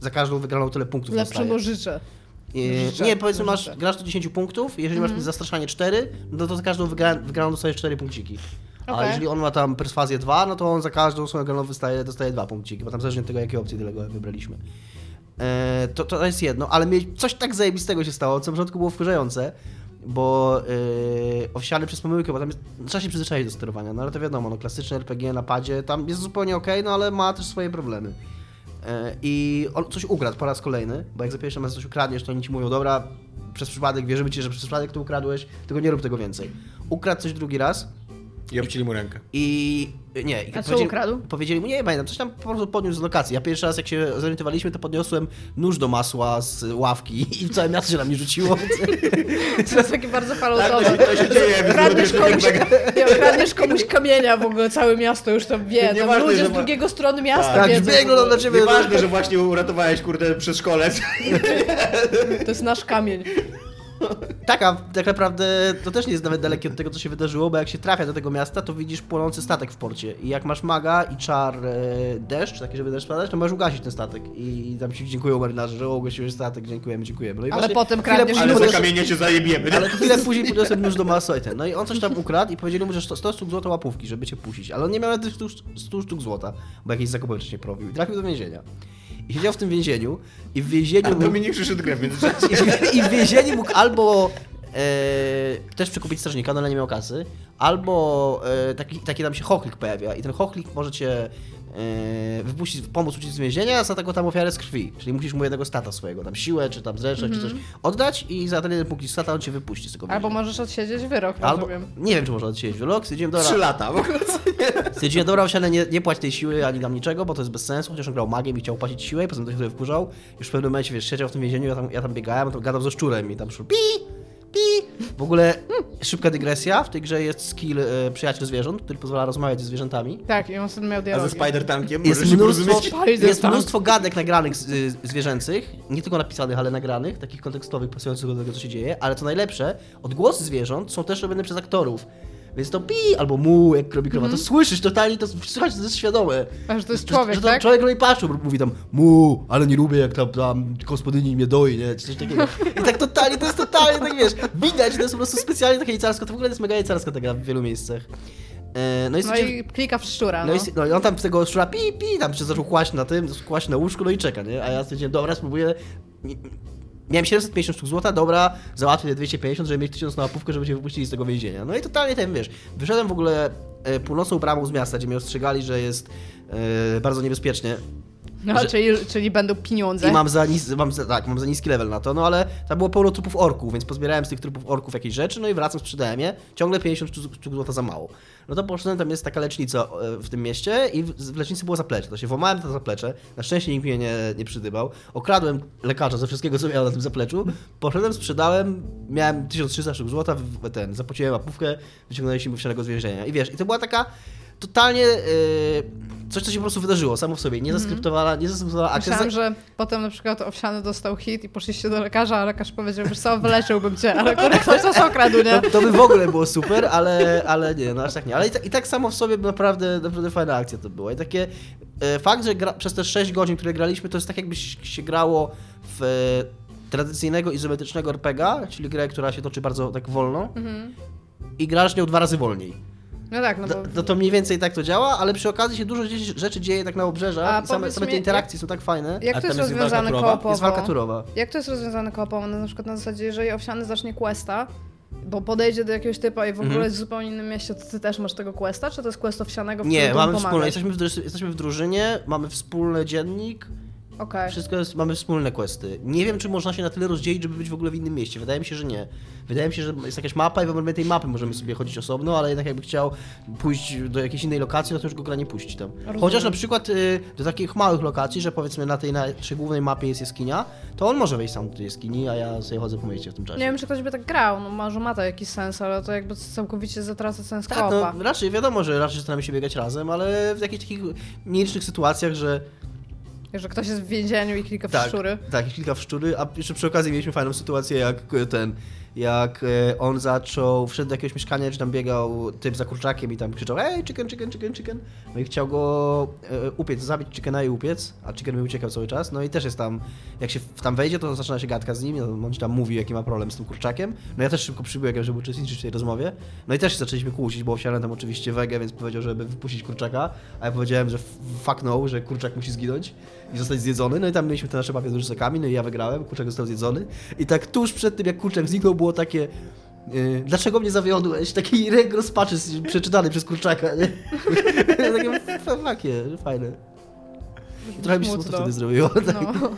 za każdą wygraną tyle punktów Lepsze dostaje. nożycze. Nie, Życzę, nie, powiedzmy masz, życzę. grasz do 10 punktów, jeżeli Mhm. masz zastraszanie 4, no to za każdą wygra, wygraną dostajesz 4 punkciki. A Okej. jeżeli on ma tam perswazję 2, no to on za każdą swoją wygraną dostaje, dostaje 2 punkciki, bo tam zależy od tego, jakie opcje tego wybraliśmy. E, to, to jest jedno, ale coś tak zajebistego się stało, co na początku było wkurzające, bo owsiany przez pomyłkę, bo tam jest, trzeba się przyzwyczaić do sterowania, no ale to wiadomo, no klasyczne RPG na padzie, tam jest zupełnie okej, no ale ma też swoje problemy. E, I on coś ukradł po raz kolejny, bo jak za pierwszym razem coś ukradniesz, to oni ci mówią, dobra, przez przypadek, wierzymy ci, że przez przypadek to ukradłeś, tylko nie rób tego więcej. Ukradł coś drugi raz I obcili mu rękę. i nie. I A co powiedzieli- ukradł? Powiedzieli mu, nie pamiętam, coś tam po prostu podniósł z lokacji. Ja pierwszy raz jak się zorientowaliśmy, to podniosłem nóż do masła z ławki i całe miasto się na mnie rzuciło. To jest takie bardzo Tak, falutowe. to się, to się dzieje. Kradniesz komuś, kradniesz komuś kamienia, w ogóle całe miasto już to wie. Tam Nieważne, ludzie że z ma- drugiego strony miasta tak, wiedzą. biegną dla ciebie. Nieważne, że właśnie uratowałeś, kurde, przedszkolec. To jest nasz kamień. Tak, a tak naprawdę to też nie jest nawet dalekie od tego, co się wydarzyło, bo jak się trafia do tego miasta, to widzisz płonący statek w porcie. I jak masz maga i czar e, deszcz, taki, żeby deszcz padać, to możesz ugasić ten statek. I tam ci dziękują marynarze, że o, ugasiłeś statek, dziękujemy, dziękujemy. No i Ale właśnie potem kradniesz Ale za kamienie się zajebiemy. Ale chwilę później podniosłem nóż do masła i ten. No i on coś tam ukradł i powiedzieli mu, że 100, 100 sztuk złota łapówki, żeby cię puścić. Ale on nie miał nawet tych 100, 100 sztuk złota, bo jakieś zakupy wcześniej prowadził. I trafił do więzienia. I siedział w tym więzieniu i w więzieniu... mógł- Dominik przyszedł grę, więc i, I w więzieniu mógł albo e, też przekupić strażnika, no ale nie miał kasy, albo e, taki, taki tam się chochlik pojawia i ten chochlik może cię wypuścić, pomóc uciec z więzienia za taką tam ofiarę z krwi. Czyli musisz mu jednego stata swojego, tam siłę, czy tam zresztą, czy coś oddać i za ten jeden punkt stata on cię wypuści z tego więzienia. Albo możesz odsiedzieć wyrok, Albo, rozumiem. nie wiem, czy można odsiedzieć wyrok, stwierdziłem, dobra, trzy lata. W ogóle. stwierdziłem, dobra, osiane, nie, nie płać tej siły ani nam niczego, bo to jest bez sensu, chociaż on grał magiem i chciał płacić siłę i poza tym to się wkurzał. Już w pewnym momencie, wiesz, siedział w tym więzieniu, ja tam, ja tam biegałem, tam gadał ze szczurem i tam szło pi, pi. W ogóle hmm, szybka dygresja, w tej grze jest skill e, przyjaciel zwierząt, który pozwala rozmawiać ze zwierzętami. Tak, i on wtedy miał A ze dialogi. Spider-Tankiem Jest możesz mnóstwo? Spider jest mnóstwo gadek nagranych z, y, zwierzęcych, nie tylko napisanych, ale nagranych, takich kontekstowych, pasujących do tego, co się dzieje, ale co najlepsze, odgłosy zwierząt są też robione przez aktorów. Więc to pi albo mu, jak robi krowa, to słyszysz totalnie, to słychać, to jest świadome. A, że to jest Że- człowiek, że to tak? Człowiek robi paszczu, mówi tam mu, ale nie lubię jak tam, tam gospodyni mnie doi, nie, czy coś takiego. I tak totalnie, to jest totalnie, tak wiesz, widać, że to jest po prostu specjalnie takie jecarsko, to w ogóle jest mega jecarska ta gra w wielu miejscach. E, no i, No i klika w szczura, no, no. i, no i on tam z tego szczura pi, pi, tam się zaczął kłaść na tym, kłaść na łóżku, no i czeka, nie? A ja stwierdziłem, dobra, spróbuję. Miałem 750 sztuk złota, dobra, załatwię te 250, żeby mieć 1000 na łapówkę, żeby cię wypuścili z tego więzienia. No i totalnie ten, wiesz, wyszedłem w ogóle e, północną bramą z miasta, gdzie mnie ostrzegali, że jest e, bardzo niebezpiecznie. No, że- czyli, czyli będą pieniądze. I mam za, nis, mam za, tak, mam za niski level na to, no ale tam było pełno trupów orków, więc pozbierałem z tych trupów orków jakieś rzeczy, no i wracam, sprzedałem je. Ciągle 50 sztuk złota za mało. No to poszedłem, tam jest taka lecznica e, w tym mieście i w, lecznicy było zaplecze. To się włamałem to zaplecze, na szczęście nikt mnie nie, nie przydybał. Okradłem lekarza ze wszystkiego, co miał na tym zapleczu. Poszedłem, sprzedałem, miałem 1300 sztuk złota, ten, zapłaciłem łapówkę, wyciągnęliśmy się z więzienia. I wiesz, i to była taka totalnie e, coś, co się po prostu wydarzyło samo w sobie. Nie zaskryptowana, nie zaskryptowana akcja. Myślałam, że potem na przykład Owsiany dostał hit i poszliście do lekarza, a lekarz powiedział, wiesz co, wyleczyłbym cię, ale kurde, ktoś nas okradł, nie? To, to by w ogóle było super, ale, ale nie, no aż tak nie. Ale i, tak- i tak samo w sobie naprawdę, naprawdę fajna akcja to była. I takie e, fakt, że gra, przez te 6 godzin, które graliśmy, to jest tak jakby się grało w tradycyjnego izometrycznego RPGa, czyli grę, która się toczy bardzo tak wolno Mhm. i grasz nią dwa razy wolniej. No tak, no bo... To, to, to mniej więcej tak to działa, ale przy okazji się dużo rzeczy dzieje tak na obrzeżach A i same, same te mi, interakcje są tak fajne. Jak to jest jest rozwiązane koopowo? Jest walka turowa. Jak to jest rozwiązane koopowo? No, na przykład na zasadzie, jeżeli Owsiany zacznie questa, bo podejdzie do jakiegoś typa i w ogóle Mhm. jest w zupełnie innym mieście, to ty też masz tego questa? Czy to jest quest Owsianego, w Nie, mamy wspólne, jesteśmy w, jesteśmy w drużynie, mamy wspólny dziennik, Okej. wszystko jest, mamy wspólne questy. Nie wiem, czy można się na tyle rozdzielić, żeby być w ogóle w innym mieście. Wydaje mi się, że nie. Wydaje mi się, że jest jakaś mapa i w obrębie tej mapy możemy sobie chodzić osobno, ale jednak jakby chciał pójść do jakiejś innej lokacji, no to już go gra nie puści tam. Rozumiem. Chociaż na przykład y, do takich małych lokacji, że powiedzmy na tej naszej głównej mapie jest jaskinia, to on może wejść sam do tej jaskini, a ja sobie chodzę po mieście w tym czasie. Nie wiem, czy ktoś by tak grał, no może ma to jakiś sens, ale to jakby całkowicie zatraca sens Tak, koopa. no raczej wiadomo, że raczej staramy się biegać razem, ale w jakichś takich nielicznych sytuacjach, że Że ktoś jest w więzieniu i klika w tak, szczury. tak, i kilka w szczury, a jeszcze przy okazji mieliśmy fajną sytuację, jak ten, jak e, on zaczął, wszedł do jakiegoś mieszkania, czy tam biegał typ za kurczakiem i tam krzyczał hej, chicken, chicken, chicken, chicken, no i chciał go e, upiec, zabić chickena i upiec, a chicken mi uciekał cały czas, no i też jest tam, jak się tam wejdzie, to zaczyna się gadka z nim, no, on ci tam mówi, jaki ma problem z tym kurczakiem, no ja też szybko przybiegłem, żeby uczestniczyć w tej rozmowie, no i też się zaczęliśmy kłócić, bo owsiałem tam oczywiście wege, więc powiedział, żeby wypuścić kurczaka, a ja powiedziałem, że fuck no, że kurczak musi zginąć i zostać zjedzony, no i tam mieliśmy te nasze mapy z no i ja wygrałem, kurczak został zjedzony. I tak tuż przed tym, jak kurczak zniknął, było takie yy, dlaczego mnie zawiodłeś? Taki ręk rozpaczy przeczytany przez kurczaka, nie? Takie fakie, fajne. Trochę mi się smutno wtedy zrobiło. Tak. No.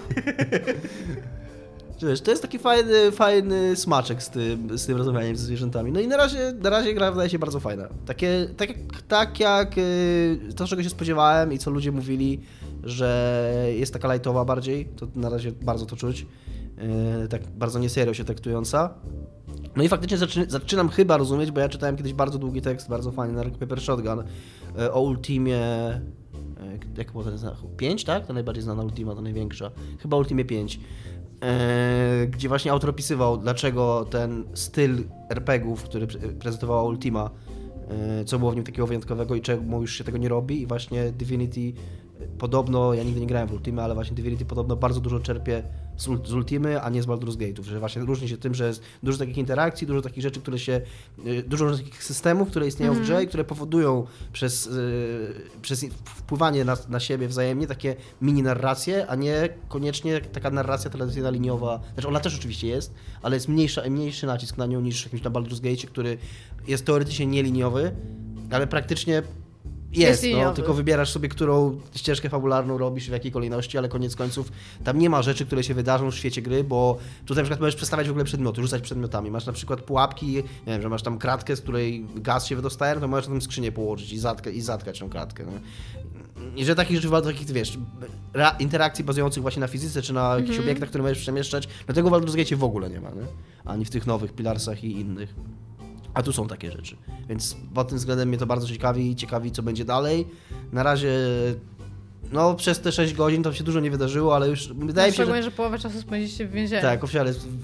Wiesz, to jest taki fajny, fajny smaczek z tym, z tym rozmawianiem ze zwierzętami. No i na razie, na razie gra wydaje się bardzo fajna. Takie, tak, jak, tak jak y, to, czego się spodziewałem i co ludzie mówili, że jest taka lightowa bardziej, to na razie bardzo to czuć. Y, tak bardzo nieserio się traktująca. No i faktycznie zaczy, zaczynam chyba rozumieć, bo ja czytałem kiedyś bardzo długi tekst, bardzo fajny na Rock Paper Shotgun y, o Ultimie y, jak było nazywa? 5, tak? To najbardziej znana Ultima, to największa. Chyba Ultimie 5. E, gdzie właśnie autor opisywał, dlaczego ten styl RPGów, który pre- prezentowała Ultima, e, co było w nim takiego wyjątkowego i czemu już się tego nie robi i właśnie Divinity e, podobno, ja nigdy nie grałem w Ultimę, ale właśnie Divinity podobno bardzo dużo czerpie z, ul- z Ultimy, a nie z Baldur's Gate'ów, że właśnie różni się tym, że jest dużo takich interakcji, dużo takich rzeczy, które się, e, dużo takich systemów, które istnieją w grze i które powodują przez, e, przez wpływanie na, na siebie wzajemnie takie mini narracje, a nie koniecznie taka narracja tradycyjna liniowa. Znaczy ona też oczywiście jest, ale jest mniejsza, mniejszy nacisk na nią niż jakimś na Baldur's Gate, który jest teoretycznie nieliniowy, ale praktycznie jest, no, liniowy. tylko wybierasz sobie, którą ścieżkę fabularną robisz, w jakiej kolejności, ale koniec końców tam nie ma rzeczy, które się wydarzą w świecie gry, bo tutaj na przykład możesz przestawiać w ogóle przedmioty, rzucać przedmiotami. Masz na przykład pułapki, nie wiem, że masz tam kratkę, z której gaz się wydostaje, no to możesz na tym skrzynię położyć i, zatka, i zatkać tą kratkę. No. I że takich rzeczy, takich, wiesz, ra- interakcji bazujących właśnie na fizyce, czy na jakichś obiektach, które możesz przemieszczać, no tego w Baldur's Gate w ogóle nie ma, nie? Ani w tych nowych Pilarsach i innych. A tu są takie rzeczy. Więc pod tym względem mnie to bardzo ciekawi i ciekawi, co będzie dalej. Na razie, no przez te 6 godzin to się dużo nie wydarzyło, ale już wydaje mi się, że... że połowę czasu spędziliście w więzieniu. Tak, w,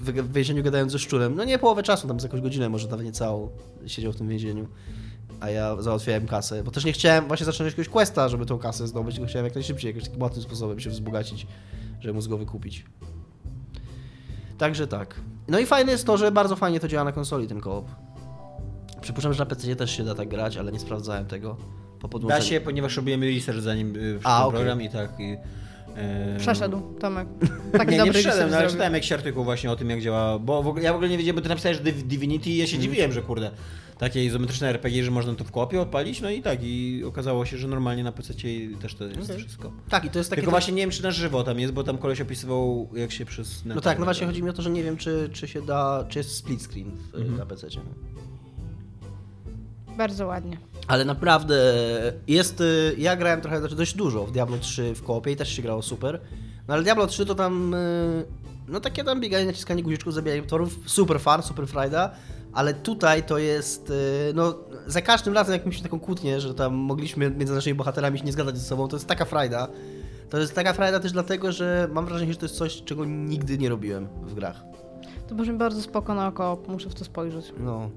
w więzieniu gadając ze szczurem. No nie połowę czasu, tam z jakąś godzinę, może nawet nie całą siedział w tym więzieniu. A ja załatwiałem kasę, bo też nie chciałem właśnie zacząć jakiegoś questa, żeby tą kasę zdobyć, tylko chciałem jak najszybciej, jakimś takim łatwym sposobem się wzbogacić, żeby móc go wykupić. Także tak. No i fajne jest to, że bardzo fajnie to działa na konsoli, ten koop. Przypuszczam, że na PC też się da tak grać, ale nie sprawdzałem tego. Po Da się, ponieważ robiłem research zanim y, A, wszedł okej. program i tak. I, e, Przeszedł, Tomek. Taki nie, nie dobry przyszedłem, research no, ale czytałem jakiś artykuł właśnie o tym, jak działa, bo w ogóle, ja w ogóle nie wiedziałem, bo ty napisałeś, Divinity i ja się Mhm. dziwiłem, że kurde, takie izometryczne RPG, że można to w kopie odpalić, no i tak, i okazało się, że normalnie na PC też to jest Okej. wszystko. Tak, i to jest takie... Tylko właśnie nie wiem, czy na żywo tam jest, bo tam koleś opisywał, jak się przez... No tak, no właśnie chodzi mi o to, że nie wiem, czy, czy się da, czy jest split screen w, Mhm. na PC. Bardzo ładnie. Ale naprawdę jest. y, Ja grałem trochę, znaczy dość dużo w Diablo 3 w koopie i też się grało super. No ale Diablo 3 to tam. y, No takie tam bieganie, naciskanie guziczków, zabijanie torów, super fun, super frajda. Ale tutaj to jest, y, no za każdym razem jak mieliśmy taką kłótnię, że tam mogliśmy między naszymi bohaterami się nie zgadzać ze sobą, to jest taka frajda. To jest taka frajda też dlatego, że mam wrażenie, że to jest coś, czego nigdy nie robiłem w grach. To brzmi bardzo spoko na oko, muszę w to spojrzeć. No.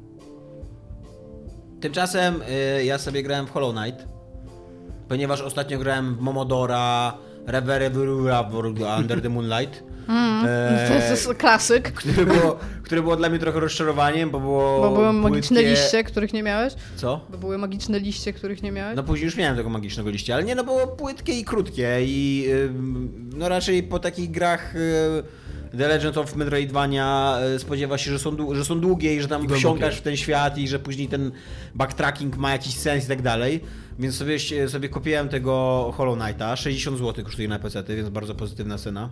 Tymczasem y, ja sobie grałem w Hollow Knight, ponieważ ostatnio grałem w Momodora, Reverie Under the Moonlight. Mm, E, to jest klasyk. które, było, które było dla mnie trochę rozczarowaniem, bo było Bo były magiczne płytkie- liście, których nie miałeś. Co? Bo były magiczne liście, których nie miałeś. No później już miałem tego magicznego liścia, ale nie, no było płytkie i krótkie i no raczej po takich grach y, The Legend of Metroidvania y, spodziewa się, że są, że są długie i że tam wsiąkasz w ten świat i że później ten backtracking ma jakiś sens i tak dalej. Więc sobie, sobie kupiłem tego Hollow Knighta, 60 zł kosztuje na PC, więc bardzo pozytywna cena.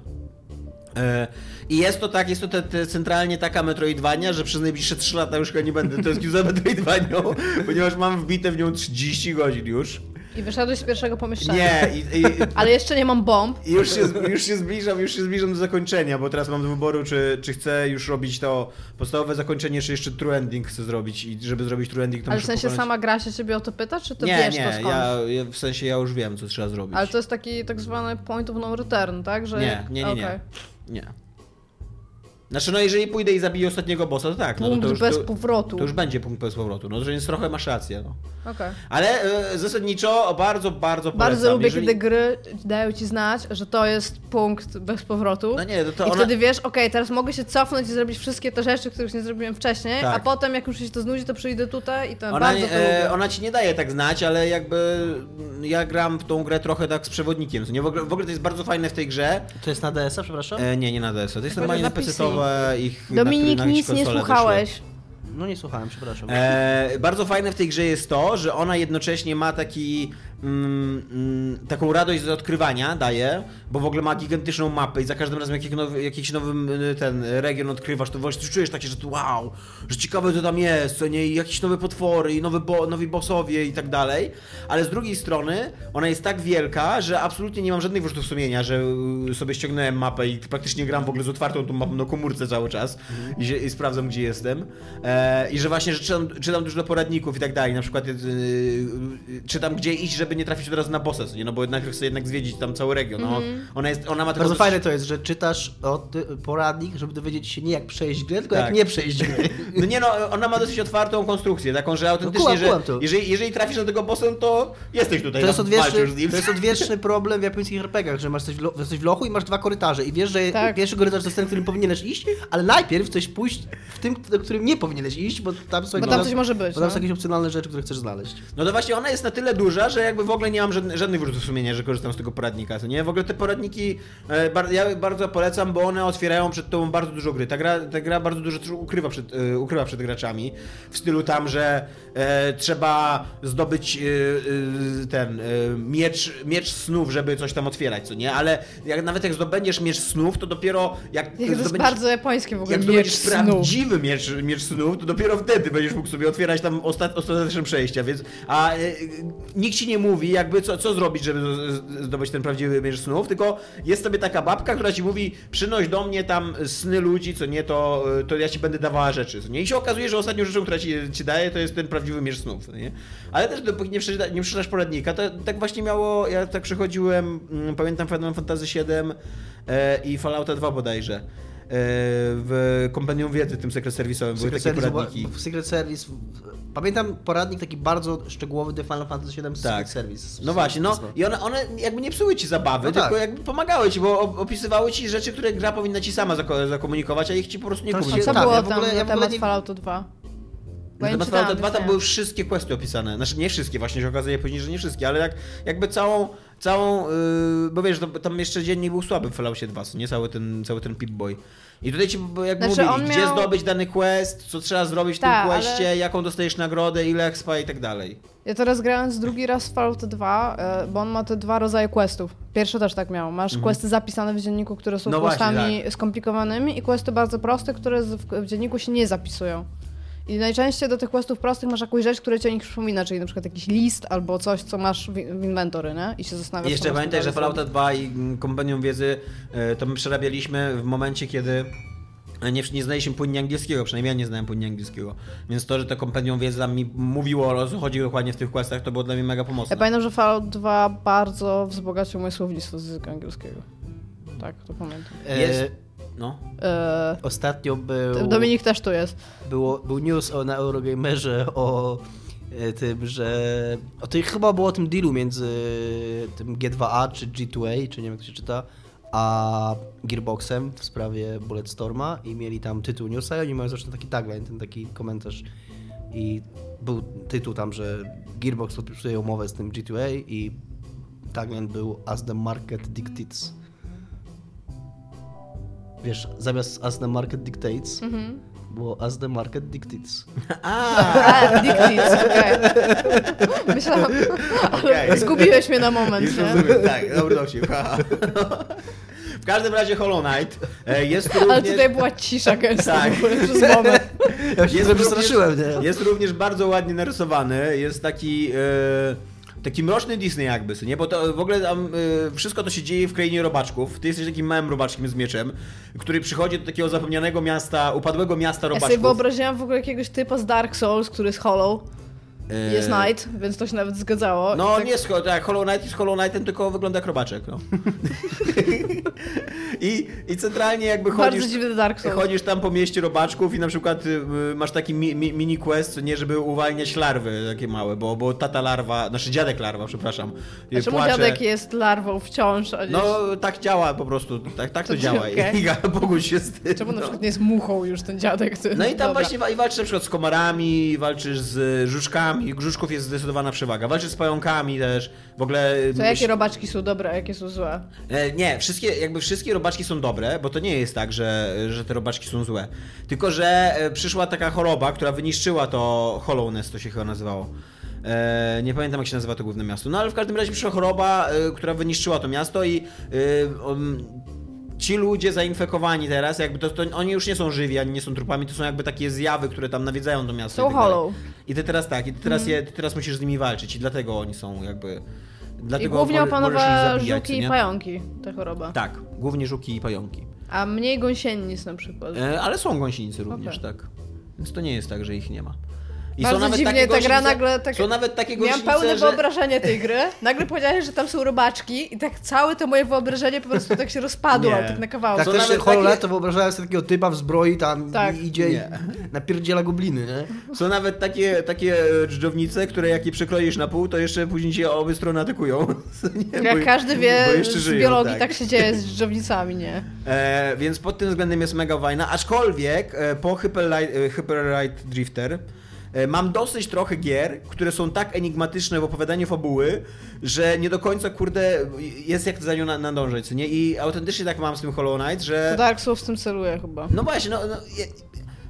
E, I jest to tak, jest to te, te centralnie taka Metroidvania, że przez najbliższe 3 lata już chyba nie będę tęsknił za Metroidvanią, ponieważ mam wbite w nią 30 godzin już. I wyszedłeś z pierwszego pomieszczenia. Nie, i, i, Ale jeszcze nie mam bomb. i już, się, już się zbliżam, już się zbliżam do zakończenia, bo teraz mam do wyboru, czy, czy chcę już robić to podstawowe zakończenie, czy jeszcze true ending chcę zrobić i żeby zrobić true ending to Ale w muszę sensie pokonać... sama gra się ciebie o to pyta, czy ty Nie, wiesz nie, to skąd? ja, ja, w sensie ja już wiem, co trzeba zrobić. Ale to jest taki tak zwany point of no return, tak? Że Nie, nie, nie, nie. Nie. Znaczy, no jeżeli pójdę i zabiję ostatniego bossa, to tak. No, to, Punkt to już, bez to, powrotu. to już będzie punkt bez powrotu. No, to więc trochę masz rację. No. Okej. Ale e, zasadniczo bardzo, bardzo polecam. Bardzo lubię, jeżeli... kiedy gry dają ci znać, że to jest punkt bez powrotu. No nie, to, to I ona... wtedy wiesz, okej, teraz mogę się cofnąć i zrobić wszystkie te rzeczy, których nie zrobiłem wcześniej, Tak. a potem jak już się to znudzi, to przyjdę tutaj i to Ona, bardzo to lubię. e, ona ci nie daje tak znać, ale jakby ja gram w tą grę trochę tak z przewodnikiem. Nie? W, ogóle, w ogóle to jest bardzo fajne w tej grze. To jest na DS-a, przepraszam? E, nie, nie na DS. To jest normalnie na będzie PC-owe ich Dominik, na, na nic nie słuchałeś. No nie słuchałem, przepraszam. E, bardzo fajne w tej grze jest to, że ona jednocześnie ma taki mm, mm, taką radość z odkrywania, daje, bo w ogóle ma gigantyczną mapę i za każdym razem jak jakiś nowy, jakiś nowy y, ten region odkrywasz, to właśnie czujesz takie, że to wow, że ciekawe co tam jest, co nie, i jakieś nowe potwory, i bo, nowi bossowie i tak dalej, ale z drugiej strony ona jest tak wielka, że absolutnie nie mam żadnych wyrzutów sumienia, że y, sobie ściągnąłem mapę i praktycznie gram w ogóle z otwartą tą mapą na komórce cały czas i, i sprawdzam gdzie jestem. E, i że właśnie, że czytam, czytam dużo poradników i tak dalej, na przykład y, czytam gdzie iść, żeby nie trafić od razu na bossa, nie? no bo jednak chcę jednak zwiedzić tam cały region, no, ona, jest, ona ma Bardzo dosyć- fajne to jest, że czytasz od, poradnik, żeby dowiedzieć się nie jak przejść grę, tylko Tak. jak nie przejść gry. No nie no, ona ma dosyć otwartą konstrukcję, taką, że autentycznie, No, kumam, że kumam to. jeżeli, jeżeli trafisz na tego bossa, no to jesteś tutaj, To jest, tam odwieczny, walczysz z nim. to jest odwieczny problem w japońskich RPGach, że masz coś w, lo, jesteś w lochu i masz dwa korytarze i wiesz, że Tak. pierwszy korytarz to jest ten, którym powinieneś iść, ale najpierw chcesz pójść w tym, do którym nie powinieneś iść, bo tam są, Bo tam coś może być, bo tam no. są jakieś opcjonalne rzeczy, które chcesz znaleźć. No to właśnie ona jest na tyle duża, że jakby w ogóle nie mam żadnych, żadnych wyrzutów sumienia, że korzystam z tego poradnika, co nie? W ogóle te poradniki e, bar, ja bardzo polecam, bo one otwierają przed tobą bardzo dużo gry. Ta gra, ta gra bardzo dużo ukrywa przed, e, ukrywa przed graczami, w stylu tam, że e, trzeba zdobyć e, e, ten e, miecz, miecz snów, żeby coś tam otwierać, co nie? Ale jak, nawet jak zdobędziesz miecz snów, to dopiero jak To jest bardzo japońskie w ogóle Jak miecz snu. prawdziwy miecz, miecz snów, to dopiero wtedy będziesz mógł sobie otwierać tam ostat, ostateczne przejścia, więc a nikt ci nie mówi jakby co, co zrobić, żeby zdobyć ten prawdziwy miecz snów, tylko jest sobie taka babka, która ci mówi przynoś do mnie tam sny ludzi, co nie, to, e, to ja ci będę dawała rzeczy, nie? I się okazuje, że ostatnią rzeczą, która ci, ci daje, to jest ten prawdziwy miecz snów, nie? Ale też dopóki nie, przeczyta, nie przeczytasz poradnika, to tak właśnie miało, ja tak przechodziłem, mm, pamiętam Final Fantasy VII e, i Fallouta 2 bodajże. E, W kompendium wiedzy, tym sekret serwisowym, były Secret takie Service, poradniki. w Secret Service. Pamiętam poradnik taki bardzo szczegółowy do Final Fantasy VII Tak. Secret Service. No właśnie, no i one, one jakby nie psuły ci zabawy, No tylko tak. jakby pomagały ci, bo op- opisywały ci rzeczy, które gra powinna ci sama zako- zakomunikować, a ich ci po prostu nie komunikuje. co Tak, było ja w tam ogóle- ja na temat nie- Falloutu 2? Bo Na temat Fallouta 2 więc tam były wszystkie questy opisane. Znaczy nie wszystkie, właśnie się okazuje później, że nie wszystkie, ale jak, jakby całą, całą yy, bo wiesz, to, tam jeszcze dziennik był słaby w Falloutie 2, co nie cały ten, cały ten Pip-Boy. I tutaj ci jakby Znaczy, mówili, on gdzie miał- zdobyć dany quest, co trzeba zrobić w Tak, tym ale- questie, jaką dostajesz nagrodę, ile expa i tak dalej. Ja teraz grając drugi raz w Fallout 2, e, bo on ma te dwa rodzaje questów. Pierwszy też tak miał. Masz questy zapisane w dzienniku, które są Mhm. No właśnie, questami skomplikowanymi i questy bardzo proste, które w dzienniku się nie zapisują. I najczęściej do tych questów prostych masz jakąś rzecz, która cię o nich przypomina, czyli na przykład jakiś list albo coś, co masz w, inwentory, nie? I się I zastanawiasz, jeszcze co masz pamiętaj, że zrobić. 2 i mm, Kompendium Wiedzy e, to my przerabialiśmy w momencie, kiedy nie, nie znaliśmy płynnie angielskiego, przynajmniej ja nie znałem płynnie angielskiego. Więc to, że to Kompendium Wiedzy tam mi mówiło o co chodzi dokładnie w tych questach, to było dla mnie mega pomocne. Ja pamiętam, że Fallout 2 bardzo wzbogacił moje słownictwo z języka angielskiego. Tak, to pamiętam. Jest- E, No. E, ostatnio był, Dominik też tu jest. było, był news o, na Eurogamerze o e, tym, że... O to chyba było o tym dealu między tym G2A czy G2A, czy nie wiem jak to się czyta, a Gearboxem w sprawie Bulletstorma i mieli tam tytuł newsa i oni mają zresztą taki tagline, ten taki komentarz i był tytuł tam, że Gearbox podpisuje umowę z tym G2A i tagline był As the Market Dictates. Wiesz, zamiast As the Market Dictates było As the Market Dictates. A, Dictis, okej. Myślałam, ale Okej. zgubiłeś mnie na moment, Już nie? rozumiem, tak, dobry dowcip. haha. W każdym razie Hollow Knight e, jest Ale również... tutaj była cisza gęsta Tak. przez moment. Ja się przestraszyłem, nie? Jest również bardzo ładnie narysowany, jest taki... E, Taki mroczny Disney jakby, nie? Bo to w ogóle tam e, wszystko to się dzieje w krainie robaczków. Ty jesteś takim małym robaczkiem z mieczem, który przychodzi do takiego zapomnianego miasta, upadłego miasta Ja robaczków. sobie wyobraziłam w ogóle jakiegoś typa z Dark Souls, który jest Hollow. E, Jest Knight, więc to się nawet zgadzało. No I tak, nie jest tak, Hollow Knight jest Hollow Knightem, tylko wygląda jak robaczek, no. I, I centralnie jakby chodzisz... Chodzisz tam po mieście robaczków i na przykład y, masz taki mi, mi, mini quest, nie, żeby uwalniać larwy takie małe, bo, bo tata larwa, znaczy dziadek larwa, przepraszam, A y, czemu płacze. dziadek jest larwą wciąż, a. No tak działa po prostu, tak, tak to, To działa okej. i Iga, pogódź się z tym. Czemu na no. przykład nie jest muchą już ten dziadek? Ty? No i tam Dobra. właśnie i walczysz na przykład z komarami, walczysz z żuczkami, grzuszków jest zdecydowana przewaga, walczysz z pająkami też, w ogóle... To jakie robaczki są dobre, a jakie są złe? E, Nie, wszystkie, jakby wszystkie robaczki są dobre, bo to nie jest tak, że, że te robaczki są złe. Tylko, że e, przyszła taka choroba, która wyniszczyła to Hollowness, to się chyba nazywało. E, nie pamiętam jak się nazywa to główne miasto. No ale w każdym razie przyszła choroba, e, która wyniszczyła to miasto i e, um, ci ludzie zainfekowani teraz, jakby to, to oni już nie są żywi, ani nie są trupami, to są jakby takie zjawy, które tam nawiedzają to miasto. Są i tak hollow. I ty teraz tak, i ty teraz, je, ty teraz musisz z nimi walczyć i dlatego oni są jakby... I Dlatego głównie możesz ich opanowa zabijać, żuki i pająki, ta choroba. Tak, głównie żuki i pająki. A mniej gąsienic na przykład. E, ale są gąsienice również, Okej. tak. Więc to nie jest tak, że ich nie ma. I Bardzo dziwnie, ta gra nagle tak- Są nawet takie Miałam pełne że... wyobrażenie tej gry. Nagle powiedziałeś, że tam są robaczki i tak całe to moje wyobrażenie po prostu tak się rozpadło, tak na kawałki. Tak Są też nawet się Hollow takie- to wyobrażałem sobie takiego typa w zbroi tam Tak. i idzie Nie. i napierdziela gobliny, nie? Są nawet takie, takie dżdżownice, które jak je przekroisz na pół, to jeszcze później cię obie strony atakują. Nie, Jak bo- każdy wie z biologii, tak. się dzieje z dżownicami, nie? E, więc pod tym względem jest mega fajna, aczkolwiek e, po Hyper Light, e, Hyper Light Drifter mam dosyć trochę gier, które są tak enigmatyczne w opowiadaniu fabuły, że nie do końca, kurde, jest jak za nią na- nadążyć, nie? I autentycznie tak mam z tym Hollow Knight, że... To Dark Souls w tym celuje chyba. No właśnie, no, no je,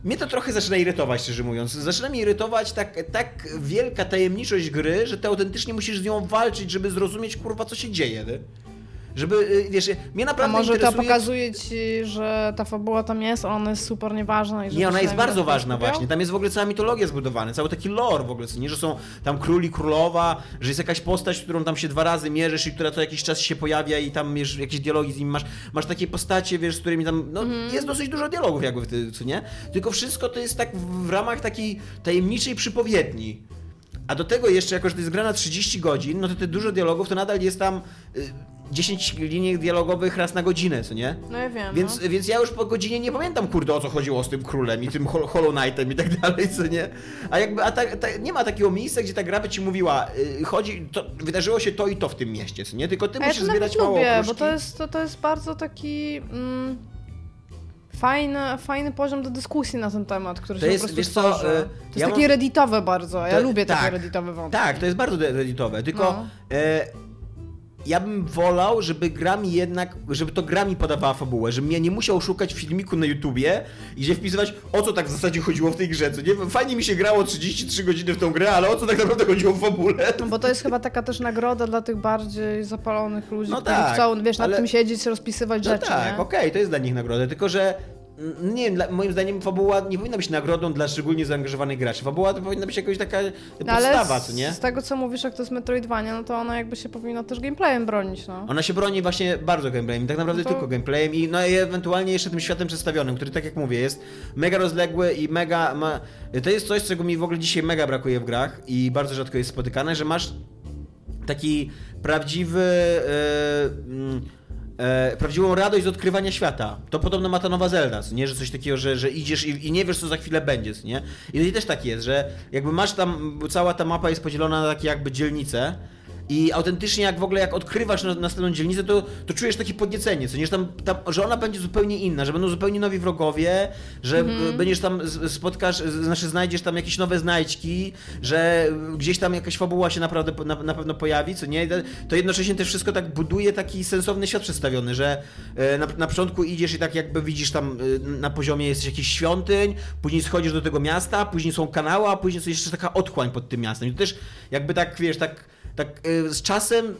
mnie to trochę zaczyna irytować, szczerze mówiąc. Zaczyna mnie irytować tak, tak wielka tajemniczość gry, że ty autentycznie musisz z nią walczyć, żeby zrozumieć, kurwa, co się dzieje, nie? Żeby, y, wiesz, mnie A naprawdę może to interesuje... pokazuje ci, że ta fabuła tam jest, a ona jest super nieważna i Nie, ona jest bardzo tym ważna właśnie. Tam jest w ogóle cała mitologia zbudowana, cały taki lore w ogóle, nie, że są tam króli, królowa, że jest jakaś postać, którą tam się dwa razy mierzysz i która co jakiś czas się pojawia i tam wiesz, jakieś dialogi z nim masz. Masz takie postacie, wiesz, z którymi tam, no Mhm. jest dosyć dużo dialogów jakby w tym, co nie? Tylko wszystko to jest tak w, w ramach takiej tajemniczej przypowiedni. A do tego jeszcze, jako że to jest gra na 30 godzin, no to te dużo dialogów to nadal jest tam y, 10 linii dialogowych raz na godzinę, co nie? No ja wiem, Więc, no. więc ja już po godzinie nie pamiętam, kurde, o co chodziło z tym królem i tym Hol- Hollow Knightem i tak dalej, co nie? A jakby, a ta, ta, nie ma takiego miejsca, gdzie ta gra by ci mówiła, y, chodzi, to, wydarzyło się to i to w tym mieście, co nie? Tylko ty A ja musisz nawet zbierać małe lubię, bo to jest, to, to jest bardzo taki mm, fajny, fajny poziom do dyskusji na ten temat, który To się jest, po prostu wiesz co, tworzy. e, to jest ja takie mam- redditowe bardzo, ja To- lubię takie tak. redditowe wątki. Tak, to jest bardzo redditowe, tylko No. e, ja bym wolał, żeby gra mi jednak, żeby to gra mi podawała fabułę, żebym ja nie musiał szukać filmiku na YouTubie i gdzie wpisywać, o co tak w zasadzie chodziło w tej grze, co nie? Fajnie mi się grało 33 godziny w tą grę, ale o co tak naprawdę chodziło w fabule? No bo to jest chyba taka też nagroda dla tych bardziej zapalonych ludzi, No którzy tak, chcą, wiesz, nad ale- tym siedzieć, rozpisywać No rzeczy, tak, okej, to jest dla nich nagroda, tylko że nie wiem, dla, moim zdaniem fabuła nie powinna być nagrodą dla szczególnie zaangażowanych graczy. Fabuła to powinna być jakaś taka No ale z, co nie? z tego, co mówisz, jak to jest Metroidvania, no to ona jakby się powinna też gameplayem bronić, no. Ona się broni właśnie bardzo gameplayem, tak naprawdę No to- tylko gameplayem i no i ewentualnie jeszcze tym światem przedstawionym, który tak jak mówię jest mega rozległy i mega ma... To jest coś, czego mi w ogóle dzisiaj mega brakuje w grach i bardzo rzadko jest spotykane, że masz taki prawdziwy... mm, e, prawdziwą radość z odkrywania świata. To podobno ma ta nowa Zelda, nie? Że coś takiego, że, że idziesz i, i nie wiesz, co za chwilę będzie, nie? I też tak jest, że jakby masz tam, cała ta mapa jest podzielona na takie jakby dzielnice, i autentycznie jak w ogóle jak odkrywasz na- następną dzielnicę, to, to czujesz takie podniecenie, co nie, że, tam, tam, że ona będzie zupełnie inna, że będą zupełnie nowi wrogowie, że y, będziesz tam, spotkasz, znaczy znajdziesz tam jakieś nowe znajdźki, że gdzieś tam jakaś fabuła się naprawdę na, na pewno pojawi, co nie, to- jednocześnie też wszystko tak buduje taki sensowny świat przedstawiony, że y, na, na początku idziesz i tak jakby widzisz tam y, na poziomie jesteś jakiś świątyń, później schodzisz do tego miasta, później są kanały, a później jest jeszcze taka otchłań pod tym miastem. I to też jakby tak, wiesz, tak tak y, z czasem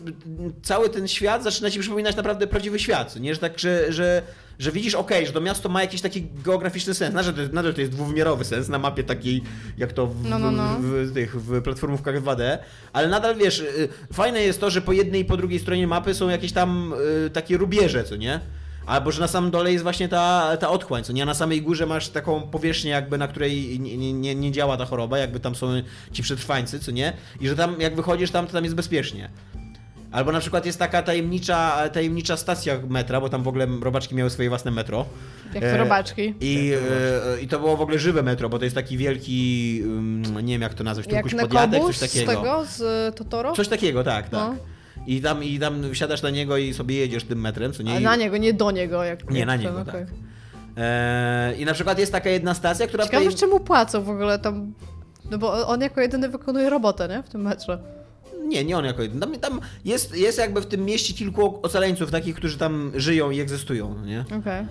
cały ten świat zaczyna ci przypominać naprawdę prawdziwy świat, nie? Że tak, że, że, że widzisz, okej, że to miasto ma jakiś taki geograficzny sens, nadal to, nadal to jest dwuwymiarowy sens na mapie takiej, jak to w, No, no, no. w, w, tych, w platformówkach 2D, ale nadal, wiesz, y, fajne jest to, że po jednej i po drugiej stronie mapy są jakieś tam y, takie rubieże, co nie? Albo że na samym dole jest właśnie ta, ta otchłań, co nie? A na samej górze masz taką powierzchnię jakby, na której nie, nie, nie, działa ta choroba, jakby tam są ci przetrwańcy, co nie? I że tam jak wychodzisz tam, to tam jest bezpiecznie. Albo na przykład jest taka tajemnicza, tajemnicza stacja metra, bo tam w ogóle robaczki miały swoje własne metro. Jak to E, robaczki. I, e, I to było w ogóle żywe metro, bo to jest taki wielki, ym, nie wiem jak to nazwać, Jak turkuś Nekobus coś z takiego. tego, z y, Totoro? Coś takiego, tak, tak. No. I tam, I tam wsiadasz na niego i sobie jedziesz tym metrem, co nie? Ale na niego, nie do niego. Jak, Nie, na niego, tak. E, I na przykład jest taka jedna stacja, która... Ciekawe, tutaj- czemu płacą w ogóle tam... No bo on jako jedyny wykonuje robotę, nie? W tym metrze. Nie, nie on jako jeden. Tam, tam jest, jest jakby w tym mieście kilku ocaleńców, takich, którzy tam żyją i egzystują, nie? Okej. Eee,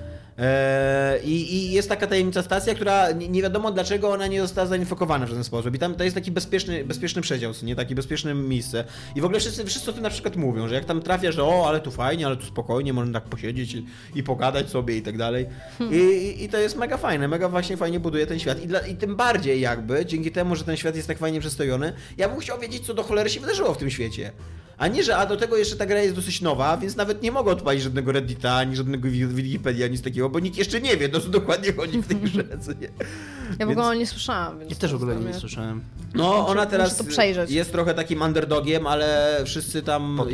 i, I jest taka tajemnicza stacja, która nie, wiadomo dlaczego ona nie została zainfekowana w żaden sposób. I tam to jest taki bezpieczny, bezpieczny przedział, nie taki bezpieczne miejsce. I w ogóle wszyscy, wszyscy o tym na przykład mówią, że jak tam trafiasz, że o, ale tu fajnie, ale tu spokojnie, można tak posiedzieć i, i pogadać sobie i tak dalej. I, i, I to jest mega fajne, mega właśnie fajnie buduje ten świat. I, dla, I tym bardziej jakby, dzięki temu, że ten świat jest tak fajnie przedstawiony, ja bym chciał wiedzieć, co do cholery się wydarzyło w tym świecie. A nie, że a do tego jeszcze ta gra jest dosyć nowa, więc nawet nie mogę odpalić żadnego Reddita, ani żadnego Wi- Wikipedia, nic takiego, bo nikt jeszcze nie wie, no co dokładnie chodzi w tej grze, co nie? Ja w Więc- ogóle nie słyszałam, więc... Ja też w ogóle nie mnie- słyszałem. No, ona teraz jest trochę takim underdogiem, ale wszyscy tam Pod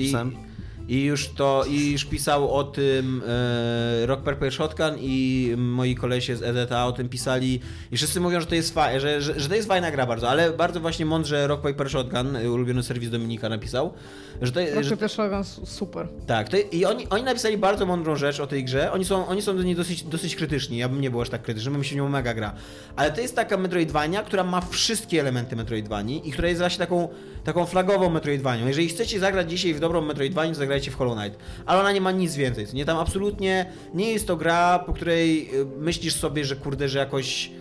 i, już to, i już pisał o tym e, Rock Paper Shotgun i moi kolesie z EDTA o tym pisali i wszyscy mówią, że to jest fa- że, że, że to jest fajna gra bardzo, ale bardzo właśnie mądrze Rock Paper Shotgun, y, ulubiony serwis Dominika napisał, że to, że, Znaczy pierwszego super. tak, to, i oni, oni napisali bardzo mądrą rzecz o tej grze. Oni są, oni są do niej dosyć, dosyć krytyczni. Ja bym nie był aż tak krytyczny, bo mi się w nią mega gra. Ale to jest taka Metroidvania, która ma wszystkie elementy Metroidvanii i która jest właśnie taką, taką flagową Metroidvanią. Jeżeli chcecie zagrać dzisiaj w dobrą Metroidvanię, to zagrajcie w Hollow Knight. Ale ona nie ma nic więcej. Nie tam absolutnie nie jest to gra, po której y, myślisz sobie, że kurde, że jakoś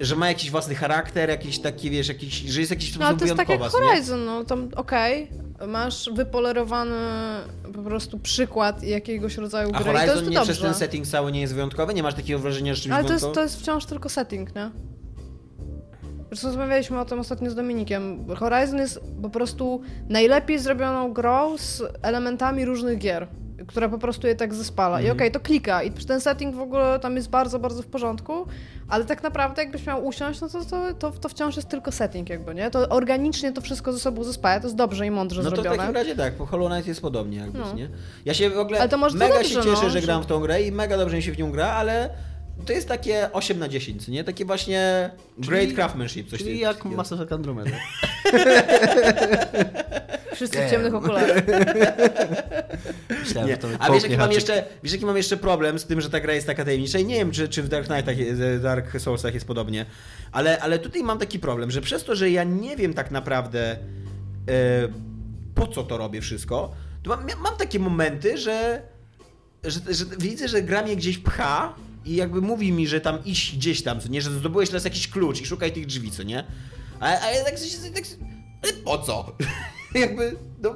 że ma jakiś własny charakter, jakiś taki, wiesz, jakiś, że jest jakiś No ale to jest tak jak co nie? Horizon, no tam okej, masz wypolerowany po prostu przykład jakiegoś rodzaju A gry i to Horizon jest nie dobrze. przez ten setting cały nie jest wyjątkowy? Nie masz takiego wrażenia, że czymś Ale to jest, to jest wciąż tylko setting, nie? Zresztą rozmawialiśmy o tym ostatnio z Dominikiem. Horizon jest po prostu najlepiej zrobioną grą z elementami różnych gier, która po prostu je tak zespala. I Mhm. okej, to klika. I ten setting w ogóle tam jest bardzo, bardzo w porządku, ale tak naprawdę jakbyś miał usiąść, no to, to, to, to wciąż jest tylko setting jakby, nie? To organicznie to wszystko ze sobą zespaja, to jest dobrze i mądrze No to w zrobione. takim razie tak, po Hollow Knight jest podobnie jakby, No. nie? Ja się w ogóle mega dobrze, się cieszę, no, że że- gram w tą grę i mega dobrze mi się w nią gra, ale to jest takie 8 na 10, nie? Takie właśnie great craftsmanship, coś Czyli jak. Mass Effect Andromeda. Wszyscy w ciemnych okularach. Myślałem, Nie. to A wiesz jaki, mam jeszcze, wiesz jaki mam jeszcze problem z tym, że ta gra jest taka tajemnicza i nie wiem, czy, czy w Dark Knightach, Dark Soulsach jest podobnie, ale, ale tutaj mam taki problem, że przez to, że ja nie wiem tak naprawdę e, po co to robię wszystko, to mam, mam takie momenty, że, że, że widzę, że gra mnie gdzieś pcha i jakby mówi mi, że tam iść gdzieś tam, co nie, że zdobyłeś teraz jakiś klucz i szukaj tych drzwi, co nie? A, a ja tak, tak ale po co? jakby, no,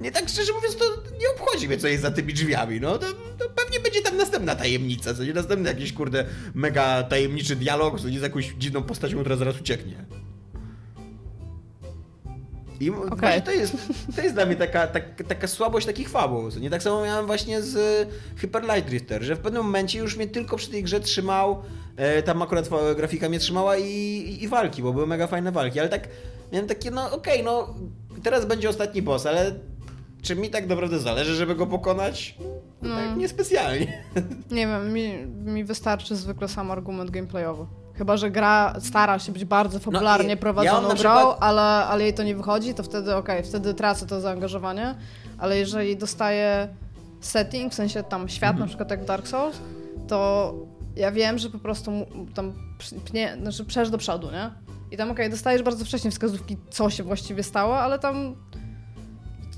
nie tak szczerze mówiąc, to nie obchodzi mnie, co jest za tymi drzwiami, no, to, to pewnie będzie tam następna tajemnica, co nie, następny jakiś, kurde, mega tajemniczy dialog, co nie, z jakąś dziwną postacią, która zaraz ucieknie. I okay. właśnie to jest, to jest dla mnie taka, tak, taka słabość takich fabuł. Nie tak samo miałem właśnie z y, Hyper Light Drifter, że w pewnym momencie już mnie tylko przy tej grze trzymał, e, tam akurat grafika mnie trzymała i, i, i walki, bo były mega fajne walki, ale tak miałem takie, no okej, no teraz będzie ostatni boss, ale czy mi tak naprawdę zależy, żeby go pokonać? No. tak niespecjalnie. Nie wiem, mi, mi wystarczy zwykle sam argument gameplayowy. Chyba, że gra stara się być bardzo fabularnie No prowadzoną ja grą, przykład- ale, ale jej to nie wychodzi, to wtedy okej, wtedy tracę to zaangażowanie, ale jeżeli dostaję setting, w sensie tam świat, Mhm. na przykład jak Dark Souls, to ja wiem, że po prostu tam pnie, znaczy przesz do przodu, nie? I tam okej, dostajesz bardzo wcześnie wskazówki, co się właściwie stało, ale tam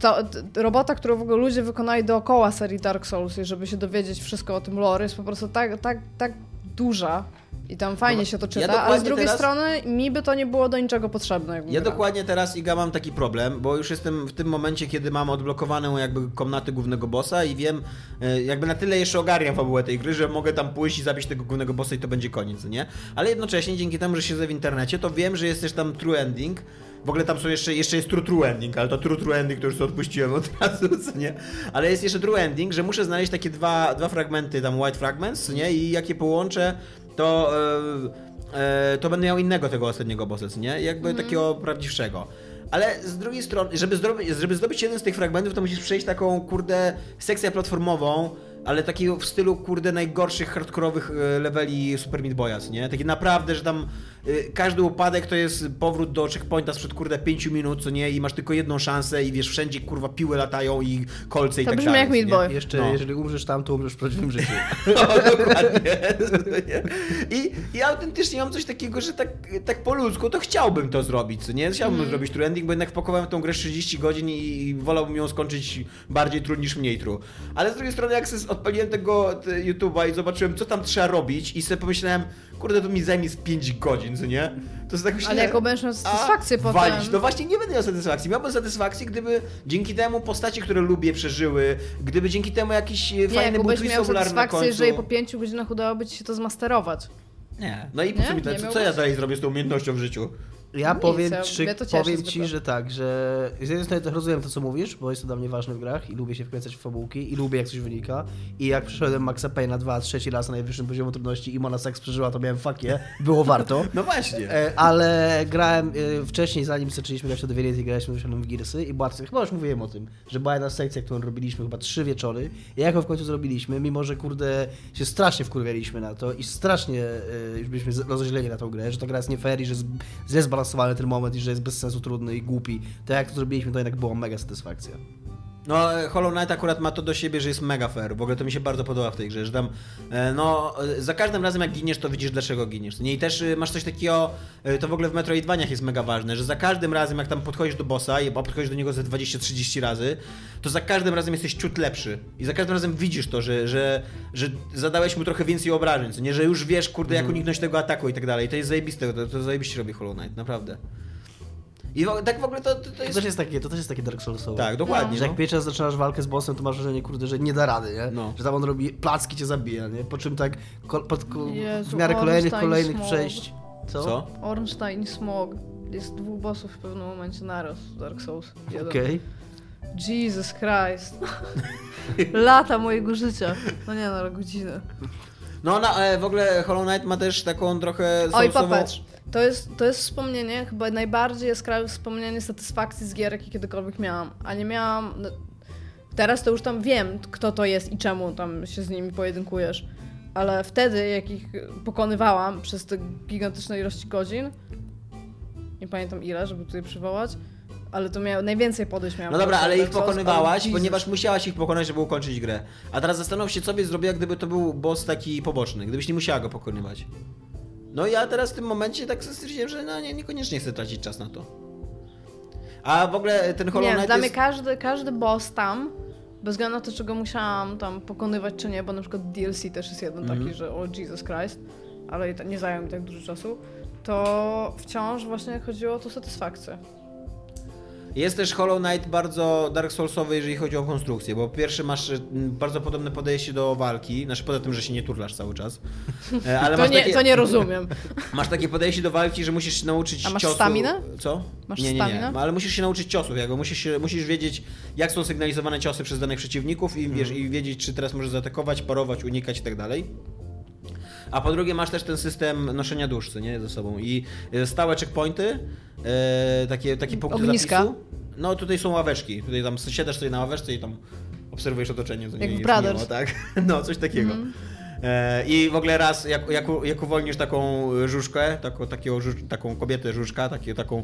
to, t- robota, którą w ogóle ludzie wykonali dookoła serii Dark Souls, i żeby się dowiedzieć wszystko o tym lore, jest po prostu tak, tak, tak duża i tam fajnie się to czyta, ale z drugiej teraz- strony mi by to nie było do niczego potrzebne. Ja dokładnie teraz, Iga, mam taki problem, bo już jestem w tym momencie, kiedy mam odblokowaną jakby komnatę głównego bossa i wiem, e, jakby na tyle jeszcze ogarniam fabułę tej gry, że mogę tam pójść i zabić tego głównego bossa i to będzie koniec, nie? Ale jednocześnie, dzięki temu, że siedzę w internecie, to wiem, że jest też tam true ending, w ogóle tam są jeszcze, jeszcze jest true true ending, ale to true true ending to już to odpuściłem od razu, co nie? Ale jest jeszcze true ending, że muszę znaleźć takie dwa, dwa fragmenty, tam white fragments, nie? I jak je połączę, to... E, e, to będę miał innego tego ostatniego bossa, nie? Jakby takiego prawdziwszego. Ale z drugiej strony, żeby, zrobić, żeby zdobyć jeden z tych fragmentów, to musisz przejść taką, kurde, sekcję platformową, ale takiego w stylu, kurde, najgorszych hardkorowych e, leveli Super Meat Boya, co nie? Taki naprawdę, że tam każdy upadek to jest powrót do checkpointa sprzed, kurde, 5 minut, co nie? I masz tylko jedną szansę i wiesz, wszędzie, kurwa, piły latają i kolce i To tak brzmi dalej. jak co nie? Meat Boy. Jeszcze, No. jeżeli umrzesz tam, to umrzesz w prawdziwym życiu. No, dokładnie. I, I autentycznie mam coś takiego, że tak, tak po ludzku to chciałbym to zrobić, co nie? Chciałbym Mhm. zrobić true ending, bo jednak wpakowałem w tą grę 30 godzin i, i wolałbym ją skończyć bardziej true niż mniej true. Ale z drugiej strony, jak odpaliłem tego te YouTube'a i zobaczyłem, co tam trzeba robić i sobie pomyślałem, kurde, to mi zajmie z 5 godzin, co nie? To jest tak myślę, Ale jaką będziesz miał satysfakcję potem. walić. No właśnie nie będę miał satysfakcji. Miałbym satysfakcję, gdyby dzięki temu postacie, które lubię, przeżyły, gdyby dzięki temu jakiś e, Nie, fajny twist miał satysfakcję, jeżeli po pięciu godzinach udałoby ci się to zmasterować. Nie. No i po co mi to? Co, co ja dalej zrobię z tą umiejętnością w życiu? Ja Nic, powiem, cieszy powiem ci, że tak, że z jednej strony rozumiem to, co mówisz, bo jest to dla mnie ważne w grach i lubię się wkręcać w fabułki i lubię, jak coś wynika. I jak przeszedłem Maxa Payne'a dwa, trzeci raz na najwyższym poziomie trudności i Mona Sex przeżyła, to miałem fakie, było warto. No właśnie. E, Ale grałem e, wcześniej, zanim zaczęliśmy grać w Divinity, graliśmy w Gearsy i była, chyba już mówiłem o tym, że była jedna sekcja, którą robiliśmy chyba trzy wieczory i jak ją w końcu zrobiliśmy, mimo że kurde się strasznie wkurwialiśmy na to i strasznie e, już byliśmy rozeźleni na tą grę, że ta gra jest nie fair i że jest źle zbalansowany ten moment i że jest bez sensu trudny i głupi, to jak to zrobiliśmy, to jednak była mega satysfakcja. No, Hollow Knight akurat ma to do siebie, że jest mega fair. W ogóle to mi się bardzo podoba w tej grze, że tam, e, no, e, za każdym razem jak giniesz, to widzisz dlaczego giniesz. Nie? I też e, masz coś takiego, to w ogóle w Metroidvaniach jest mega ważne, że za każdym razem jak tam podchodzisz do bossa, i podchodzisz do niego ze 20-30 razy, to za każdym razem jesteś ciut lepszy. I za każdym razem widzisz to, że, że, że zadałeś mu trochę więcej obrażeń, co nie? Że już wiesz, kurde, jak uniknąć tego ataku i tak dalej. To jest zajebiste, to, to zajebiście robi Hollow Knight, naprawdę. I w, tak w ogóle to, to, to To jest... też jest takie, to też jest takie Dark Soulsowe. Tak, dokładnie. Że jak no. pierwszy raz zaczynasz walkę z bossem, to masz wrażenie, kurde, że nie da rady, nie? No. Że tam on robi placki, cię zabija, nie? Po czym tak ko, pod, ko, Jezu, w miarę kolejnych, Ornstein kolejnych Smog. przejść... Co? Co? Ornstein i Smog. Jest dwóch bossów w pewnym momencie naraz w Dark Souls. Okej. Jesus Christ. Lata mojego życia. No nie no, godziny. No, na, e, w ogóle Hollow Knight ma też taką trochę Oj, sousową... popatrz. To jest, to jest wspomnienie, chyba najbardziej jaskrawe wspomnienie satysfakcji z gier, jakie kiedykolwiek miałam. A nie miałam... No, teraz to już tam wiem, kto to jest i czemu tam się z nimi pojedynkujesz. Ale wtedy, jak ich pokonywałam przez te gigantyczne ilości godzin, nie pamiętam ile, żeby tutaj przywołać, ale to miało najwięcej podejść miałam. No dobra, do ale ich Souls, pokonywałaś, ale ponieważ musiałaś ich pokonać, żeby ukończyć grę. A teraz zastanów się, co byś zrobiła, gdyby to był boss taki poboczny, gdybyś nie musiała go pokonywać. No i ja teraz w tym momencie tak sobie stwierdziłem, że no nie, niekoniecznie chcę tracić czas na to. A w ogóle ten Hollow Nie, Knight dla jest... mnie każdy, każdy boss tam, bez względu na to, czego musiałam tam pokonywać czy nie, bo na przykład DLC też jest jeden Mhm. taki, że o Jesus Christ, ale i ta- nie zajął mi tak dużo czasu, to wciąż właśnie chodziło o tą satysfakcję. Jest też Hollow Knight bardzo Dark Soulsowy, jeżeli chodzi o konstrukcję, bo pierwszy masz mm, bardzo podobne podejście do walki, znaczy poza tym, że się nie turlasz cały czas. E, Ale To nie, takie, to nie rozumiem. Masz takie podejście do walki, że musisz się nauczyć A masz ciosu... staminę? Co? Masz nie, nie, nie. Ale musisz się nauczyć ciosów, jakby musisz, się, musisz wiedzieć, jak są sygnalizowane ciosy przez danych przeciwników i, wiesz, i wiedzieć, czy teraz możesz zaatakować, parować, unikać i tak dalej. A po drugie masz też ten system noszenia dusz, co nie, ze sobą. I e, stałe checkpointy, e, takie, takie punkty Ogniska. zapisu. No tutaj są ławeczki, tutaj tam siadasz sobie na ławeczce i tam obserwujesz otoczenie. Jak w Brothers. miło, tak? No, coś takiego. E, I w ogóle raz, jak, jak, jak uwolnisz taką żuczkę, taką, takiego, taką kobietę żuczka, takie, taką,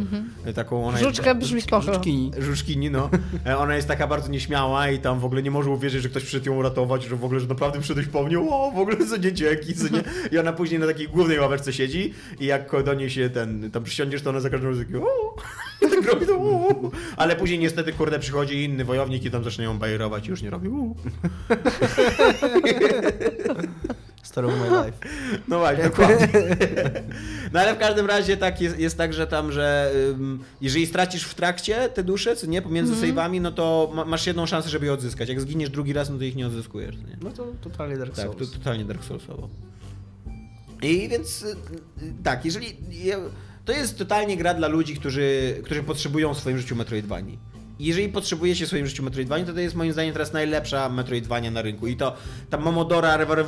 taką ona Żuczka jest, brzmi spoko. Żuczkini. Żuczkini, no. E, Ona jest taka bardzo nieśmiała i tam w ogóle nie może uwierzyć, że ktoś przyszedł ją uratować, że w ogóle, że naprawdę przyszedłeś po mnie, o, w ogóle co nie dzięki, co nie. I ona później na takiej głównej ławeczce siedzi i jak do niej się ten, tam przysiądziesz, to ona za każdym razem takie, o, robi to, o. Ale później niestety, kurde, przychodzi inny wojownik i tam zaczyna ją bajerować i już nie robi, o. Story of my life. No właśnie, dokładnie. No ale w każdym razie tak jest, jest tak, że tam, że ym, jeżeli stracisz w trakcie te dusze, co nie, pomiędzy Mhm. save'ami, no to ma, masz jedną szansę, żeby je odzyskać. Jak zginiesz drugi raz, no to ich nie odzyskujesz. Nie? No to totalnie Dark Tak, Souls. to totalnie Dark Soulsowo. I więc y, y, tak, jeżeli. To jest totalnie gra dla ludzi, którzy, którzy potrzebują w swoim życiu Metroidvanii. I Jeżeli potrzebujecie w swoim życiu Metroidvanii, to to jest moim zdaniem teraz najlepsza Metroidvania na rynku. I to ta Momodora Revolver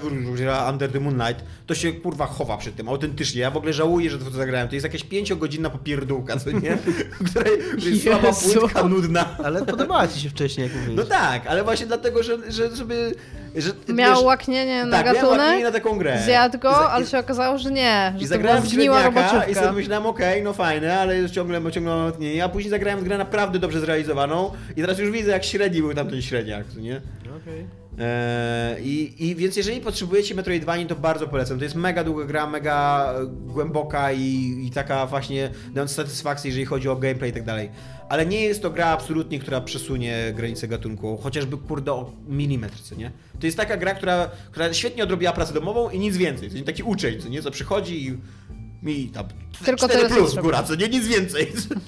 Under the Moonlight to się kurwa chowa przed tym, autentycznie. Ja w ogóle żałuję, że to zagrałem. To jest jakaś pięciogodzinna popierdółka, co nie? Której, jest słaba płytka, nudna. Ale podobała ci się wcześniej, jak mówiłeś. No tak, ale właśnie dlatego, że, że sobie. Że, Miał wiesz, łaknienie na tak, miałem łaknienie gatunek, na taką grę. zjadł go, I za- ale się okazało, że nie, I że to była zagrałem zgniła średniaka i sobie myślałem, okej, no fajne, ale ciągle, ciągle mam łaknienie. A później zagrałem w grę naprawdę dobrze zrealizowaną i teraz już widzę, jak średni był tamten średniak, nie? Okej. Eee, i, I więc jeżeli potrzebujecie Metroidvanii, to bardzo polecam. To jest mega długa gra, mega e, głęboka i, i taka właśnie dając satysfakcję, jeżeli chodzi o gameplay i tak dalej. Ale nie jest to gra absolutnie, która przesunie granice gatunku, chociażby kurde o milimetr, co nie? To jest taka gra, która, która świetnie odrobiła pracę domową i nic więcej. To jest taki uczeń, co nie? Co przychodzi i mi tam Tylko 4 tyle, co plus góra, co nie? Nic więcej. co nie?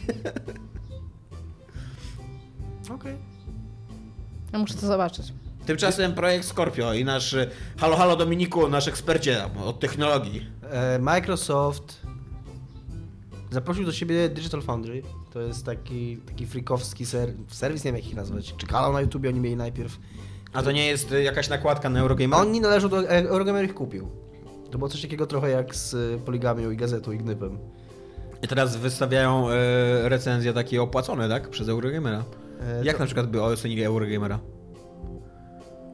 Okej. Ja muszę to zobaczyć. Tymczasem projekt Scorpio i nasz e, halo halo Dominiku, nasz ekspercie od technologii. E, Microsoft zaprosił do siebie Digital Foundry. To jest taki, taki freakowski ser, serwis, nie wiem jak ich nazwać. Czy kanał na YouTubie oni mieli najpierw. A to nie jest y, jakaś nakładka na Eurogamer? Oni należą do... e, Eurogamer ich kupił. To było coś takiego trochę jak z e, Poligamią i Gazetą i Gnypem. I teraz wystawiają e, recenzje takie opłacone, tak? Przez Eurogamera. E, Jak to- na przykład by ocenili Eurogamera?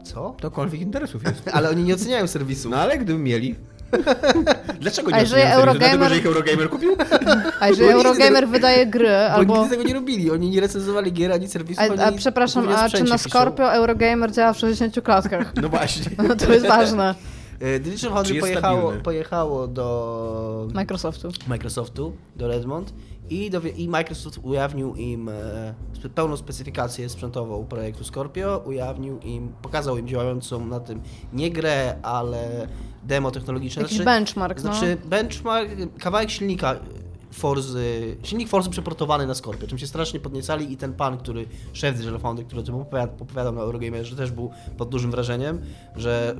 Co? To konflikt interesów jest. Ale oni nie oceniają serwisu. No ale gdyby mieli. Dlaczego nie A jeżeli serwisu? Dlatego, Eurogamer- że ich Eurogamer kupił? A jeżeli Eurogamer tego- wydaje gry, Bo albo... nigdy tego nie robili. Oni nie recenzowali gier ani serwisu. A, ani a przepraszam, a czy na piszą. Scorpio Eurogamer działa w 60 klatkach? No właśnie. No to jest ważne. E, Foundry jest pojechało, pojechało do Microsoftu. Microsoftu, do Redmond i, dowie- i Microsoft ujawnił im e, pełną specyfikację sprzętową projektu Scorpio, ujawnił im, pokazał im działającą na tym nie grę, ale demo technologiczne. Jakiś benchmark, no. Znaczy benchmark, kawałek silnika Forzy, silnik Forzy przeportowany na Scorpio, czym się strasznie podniecali i ten pan, który, szef Digital Foundry, który o tym opowiadał, na Eurogamerze, też był pod dużym wrażeniem, że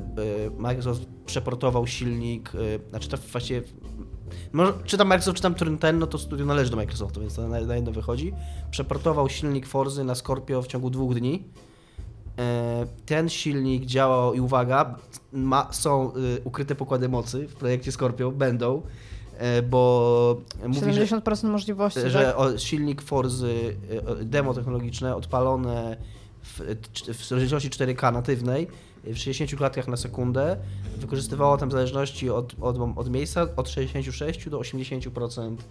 e, Microsoft przeportował silnik, e, znaczy to właściwie może, czy tam Microsoft, czy tam ten, no to studio należy do Microsoftu, więc to na, na jedno wychodzi. Przeportował silnik Forzy na Scorpio w ciągu dwóch dni. E, Ten silnik działał i uwaga, ma, są y, ukryte pokłady mocy w projekcie Scorpio, będą, e, bo mówi, że, 70% możliwości, że tak? silnik Forzy, y, demo technologiczne odpalone w, w rozdzielczości 4K natywnej w 60 klatkach na sekundę wykorzystywało tam w zależności od, od, od miejsca od 66 do 80% e, k-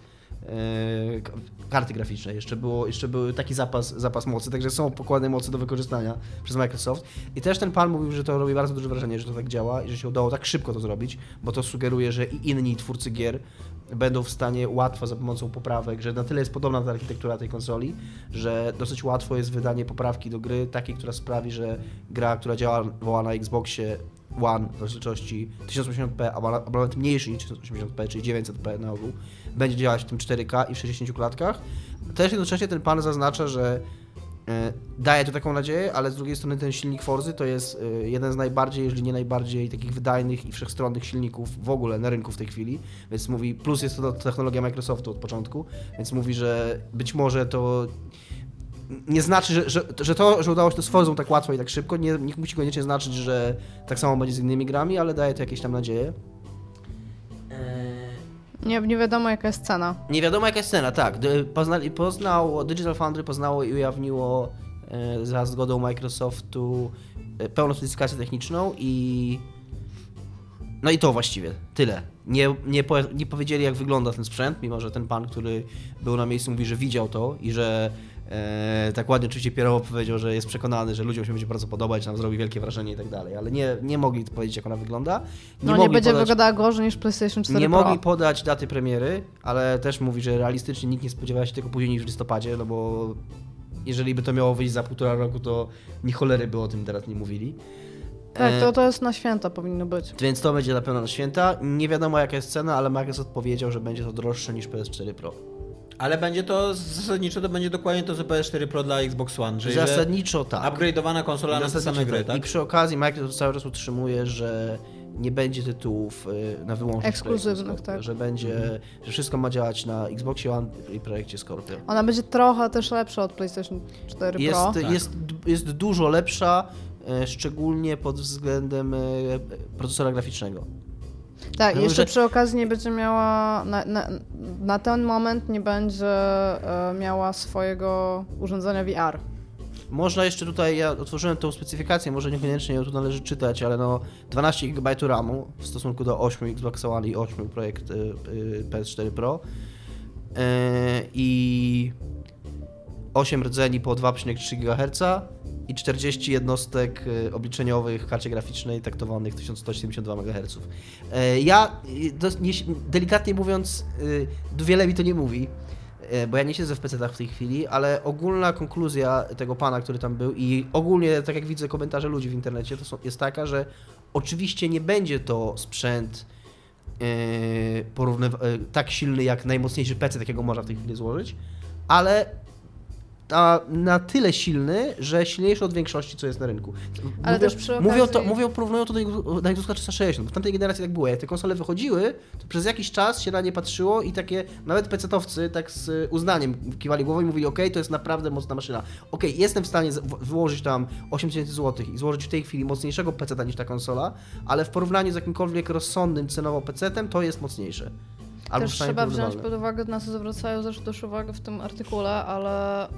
karty graficznej. Jeszcze, było, jeszcze był taki zapas, zapas mocy, także są pokłady mocy do wykorzystania przez Microsoft. I też ten pan mówił, że to robi bardzo duże wrażenie, że to tak działa i że się udało tak szybko to zrobić, bo to sugeruje, że i inni twórcy gier będą w stanie łatwo za pomocą poprawek, że na tyle jest podobna ta architektura tej konsoli, że dosyć łatwo jest wydanie poprawki do gry, takiej, która sprawi, że gra, która działa na Xboxie One w rozdzielczości 1080p, a nawet mniejszy niż 1080p, czyli 900p na ogół, będzie działać w tym 4K i w 60 klatkach. Też jednocześnie ten pan zaznacza, że daje to taką nadzieję, ale z drugiej strony ten silnik Forzy to jest e, jeden z najbardziej, jeżeli nie najbardziej takich wydajnych i wszechstronnych silników w ogóle na rynku w tej chwili, więc mówi, plus jest to technologia Microsoftu od początku, więc mówi, że być może to nie znaczy, że, że, że to, że udało się to z Forzą tak łatwo i tak szybko, nie, nie musi koniecznie znaczyć, że tak samo będzie z innymi grami, ale daje to jakieś tam nadzieje. Nie, nie wiadomo jaka jest cena. Nie wiadomo jaka jest cena, tak. Poznali, poznał, Digital Foundry poznało i ujawniło e, za zgodą Microsoftu e, pełną specyfikację techniczną i no i to właściwie, tyle. Nie, nie, po, nie powiedzieli jak wygląda ten sprzęt, mimo że ten pan, który był na miejscu mówi, że widział to i że e, tak ładnie oczywiście Pierowo powiedział, że jest przekonany, że ludziom się będzie bardzo podobać, nam zrobi wielkie wrażenie i tak dalej, ale nie, nie mogli powiedzieć jak ona wygląda. No nie będzie podać- wyglądała gorzej niż PlayStation 4 nie Pro. mogli podać daty premiery, ale też mówi, że realistycznie nikt nie spodziewa się tego później niż w listopadzie, no bo jeżeli by to miało wyjść za półtora roku, to ni cholery by o tym teraz nie mówili. Tak, E, to, to jest na święta powinno być. Więc to będzie na pewno na święta. Nie wiadomo jaka jest cena, ale Microsoft powiedział, że będzie to droższe niż PS4 Pro. Ale będzie to zasadniczo to będzie dokładnie to co PS4 Pro dla Xbox One, czyli że Zasadniczo tak. upgrade'owana konsola na same gry, tak. I tak? przy okazji Microsoft cały czas utrzymuje, że nie będzie tytułów y, na wyłączność Ekskluzywnych, tak. Że będzie, że wszystko ma działać na Xboxie One i projekcie Scorpio. Ona będzie trochę też lepsza od PlayStation 4 Jest, Pro. Tak. jest, jest dużo lepsza, e, szczególnie pod względem e, procesora graficznego. Tak, jeszcze że- przy okazji nie będzie miała, na, na, na ten moment nie będzie e, miała swojego urządzenia VR. Można jeszcze tutaj, ja otworzyłem tą specyfikację, może niekoniecznie ją tu należy czytać, ale no 12 GB RAMu w stosunku do 8 Xbox One i 8 projekt y, y, PS4 Pro E, i 8 rdzeni po 2,3 GHz i 40 jednostek y, obliczeniowych w karcie graficznej taktowanych 1172 MHz. Ja, y, delikatnie mówiąc, y, wiele mi to nie mówi, e, bo ja nie siedzę w PC-tach w tej chwili, ale ogólna konkluzja tego pana, który tam był i ogólnie, tak jak widzę komentarze ludzi w internecie, to są, jest taka, że oczywiście nie będzie to sprzęt e, porównywa- e, tak silny jak najmocniejszy PC, takiego można w tej chwili złożyć, ale na, na tyle silny, że silniejszy od większości, co jest na rynku. Ale mówią, też przy mówią, to, okazji- mówią, porównują to do, do Xboxa 360. W tamtej generacji tak było. Jak te konsole wychodziły, to przez jakiś czas się na nie patrzyło i takie, nawet PC-towcy tak z uznaniem kiwali głową i mówili, ok, to jest naprawdę mocna maszyna. Ok, jestem w stanie wyłożyć tam 8000 zł i złożyć w tej chwili mocniejszego PC-ta niż ta konsola, ale w porównaniu z jakimkolwiek rozsądnym cenowo PC-tem, to jest mocniejsze. Albo Też trzeba wziąć pod uwagę, na co zwracają też, też uwagę w tym artykule, ale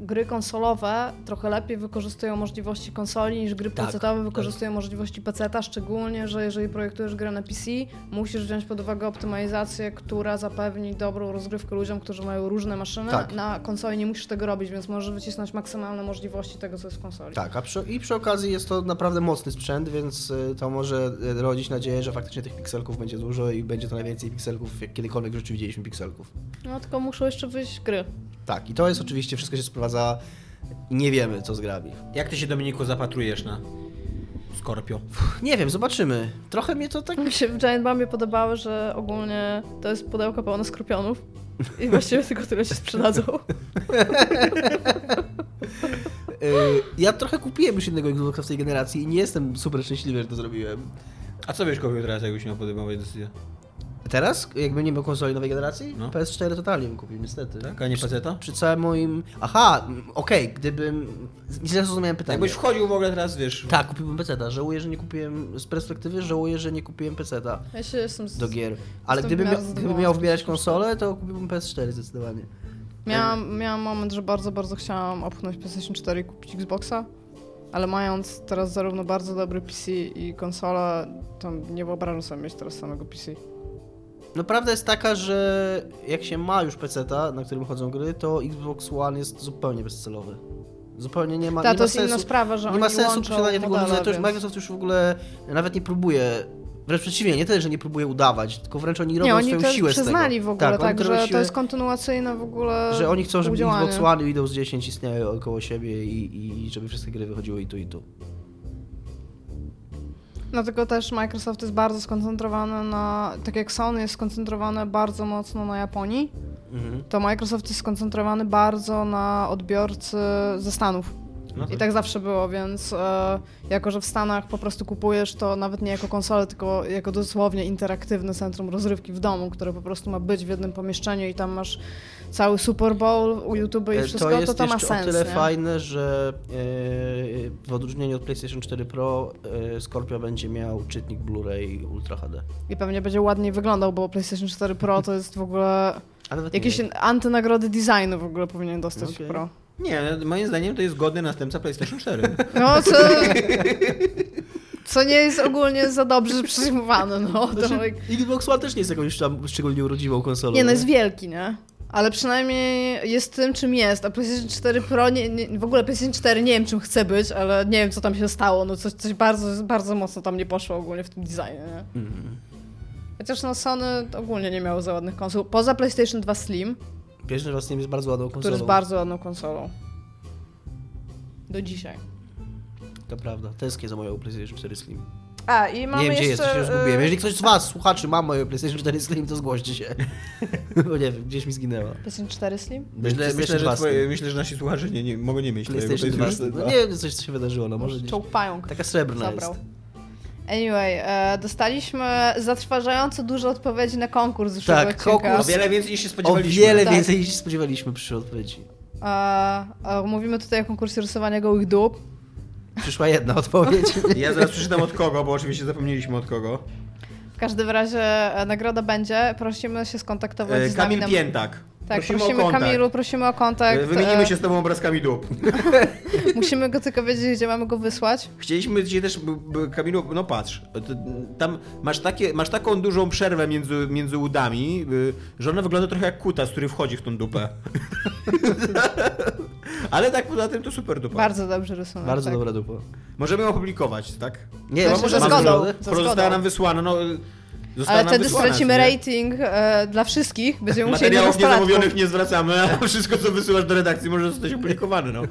gry konsolowe trochę lepiej wykorzystują możliwości konsoli niż gry Tak, PC-owe wykorzystują możliwości PC-a, szczególnie, że jeżeli projektujesz grę na PC, musisz wziąć pod uwagę optymalizację, która zapewni dobrą rozgrywkę ludziom, którzy mają różne maszyny. Tak. Na konsoli nie musisz tego robić, więc możesz wycisnąć maksymalne możliwości tego, co jest w konsoli. Tak, a przy, i przy okazji jest to naprawdę mocny sprzęt, więc y, to może y, rodzić nadzieję, że faktycznie tych pikselków będzie dużo i będzie to najwięcej pikselków, jak kiedykolwiek w życiu widzieliśmy pikselków. No tylko muszą jeszcze wyjść gry. Tak, i to jest oczywiście, wszystko się sprowadza, nie wiemy co z grami. Jak ty się Dominiku zapatrujesz na Scorpio? Nie wiem, zobaczymy. Trochę mnie to tak... Mi się w Giant Bombie podobało, że ogólnie to jest pudełko pełne skorpionów i właściwie tylko tyle się sprzedadzą. Y, ja trochę kupiłem już jednego Xboxa w tej generacji i nie jestem super szczęśliwy, że to zrobiłem. A co byś kupił teraz, jakbyś miał podejmować decyzję? Teraz, jakby nie miał konsoli nowej generacji, No. PS4 totalnie bym kupił, niestety. Tak? A nie peceta? Przy całym moim... Aha, okej, gdybym... Źle zrozumiałem pytanie. Jakbyś wchodził w ogóle teraz, wiesz... Tak, kupiłbym PC-ta. Żałuję, że nie kupiłem, z perspektywy żałuję, że nie kupiłem PC-ta Ja się jestem z... do gier. Ale gdybym miał, gdybym miał wybierać PS4. konsolę, to kupiłbym PS4 zdecydowanie. Miałam, miałam moment, że bardzo, bardzo chciałam opchnąć PlayStation 4 i kupić Xboxa, ale mając teraz zarówno bardzo dobry PC i konsolę, to nie wyobrażam sobie mieć teraz samego PC. No prawda jest taka, że jak się ma już PC-ta, na którym chodzą gry, to Xbox One jest zupełnie bezcelowy. Zupełnie nie ma, Ta, nie to ma jest sensu. inna sprawa, że nie ma sensu posiadanie tego urządzenia. To już Microsoft już w ogóle nawet nie próbuje. Wręcz przeciwnie, nie tyle, że nie próbuje udawać, tylko wręcz oni robią Nie, oni swoją to siłę z przyznali tego. w ogóle, tak, tak, że siłę- to jest kontynuacyjne w ogóle Że oni chcą, żeby współdziałanie. Xbox One i Windows 10 istniały około siebie i, i żeby wszystkie gry wychodziły i tu i tu. Dlatego też Microsoft jest bardzo skoncentrowany na, tak jak Sony jest skoncentrowane bardzo mocno na Japonii, Mhm. to Microsoft jest skoncentrowany bardzo na odbiorcy ze Stanów. No I tak zawsze było, więc e, jako, że w Stanach po prostu kupujesz to nawet nie jako konsolę, tylko jako dosłownie interaktywne centrum rozrywki w domu, które po prostu ma być w jednym pomieszczeniu i tam masz cały Super Bowl u YouTube i E, wszystko, to to jest to, ma jeszcze sens, o tyle nie? fajne, że e, w odróżnieniu od PlayStation 4 Pro e, Scorpio będzie miał czytnik Blu-ray Ultra HD. I pewnie będzie ładniej wyglądał, bo PlayStation 4 Pro to jest w ogóle jakieś antynagrody designu w ogóle powinien dostać Okej. Pro. Nie, moim zdaniem to jest godny następca PlayStation 4. No, co... Co nie jest ogólnie za dobrze przyjmowane, no. To Znaczy, like... Xbox One też nie jest jakąś tam szczególnie urodziwą konsolą. Nie, no jest wielki, nie? Ale przynajmniej jest tym, czym jest. A PlayStation 4 Pro, nie, nie, w ogóle PlayStation 4 nie wiem, czym chce być, ale nie wiem, co tam się stało. No coś, coś bardzo, bardzo mocno tam nie poszło ogólnie w tym designie, nie? Mhm. Chociaż no Sony ogólnie nie miało za ładnych konsol. Poza PlayStation 2 Slim, Pierwszy raz jest bardzo ładną konsolą. który jest bardzo ładną konsolą. Do dzisiaj. To prawda. Tęsknię za moją PlayStation 4 Slim. A, i mamy nie wiem, gdzie jeszcze... jest, to się już zgubiłem. Jeżeli ktoś z was, słuchaczy, ma moje PlayStation 4 Slim, to zgłoście się. Bo nie wiem, gdzieś mi zginęła. PlayStation 4 Slim? Myślę, myślę, że 2 twoje, Slim. myślę, że nasi słuchacze nie, nie, mogą nie mieć PlayStation 2 Slim. PlayStation No nie wiem, coś co się wydarzyło, no może. Taka srebrna Zabrał. jest. Anyway, e, dostaliśmy zatrważająco dużo odpowiedzi na konkurs z zeszłego Tak, odcinka. konkurs. O wiele więcej niż się O spodziewaliśmy. wiele Tak. więcej niż się spodziewaliśmy przy odpowiedzi. E, e, mówimy tutaj o konkursie rysowania gołych dup. Przyszła jedna odpowiedź. Ja zaraz przeczytam od kogo, bo oczywiście zapomnieliśmy od kogo. W każdym razie e, nagroda będzie. Prosimy się skontaktować E, z nami. Kamil na- Piętak. Tak, prosimy, prosimy, o kontakt. Kamilu, prosimy o kontakt. E, Wymienimy się z tobą obrazkami dup. Musimy go tylko wiedzieć, gdzie mamy go wysłać. Chcieliśmy dzisiaj też, Kamilu, no patrz, tam masz, takie, masz taką dużą przerwę między, między udami, y, że ona wygląda trochę jak kutas, który wchodzi w tą dupę. Ale tak poza tym to super dupa. Bardzo dobrze rysunek. Bardzo tak. dobra dupa. Możemy ją opublikować, tak? Nie, Myślę, no może zgodą. Została nam wysłana, no... y, Ale wtedy wysłana, stracimy rating e, dla wszystkich. Będziemy musieli na Materiałów niezamówionych nie zwracamy, a wszystko co wysyłasz do redakcji może zostać opublikowane, no.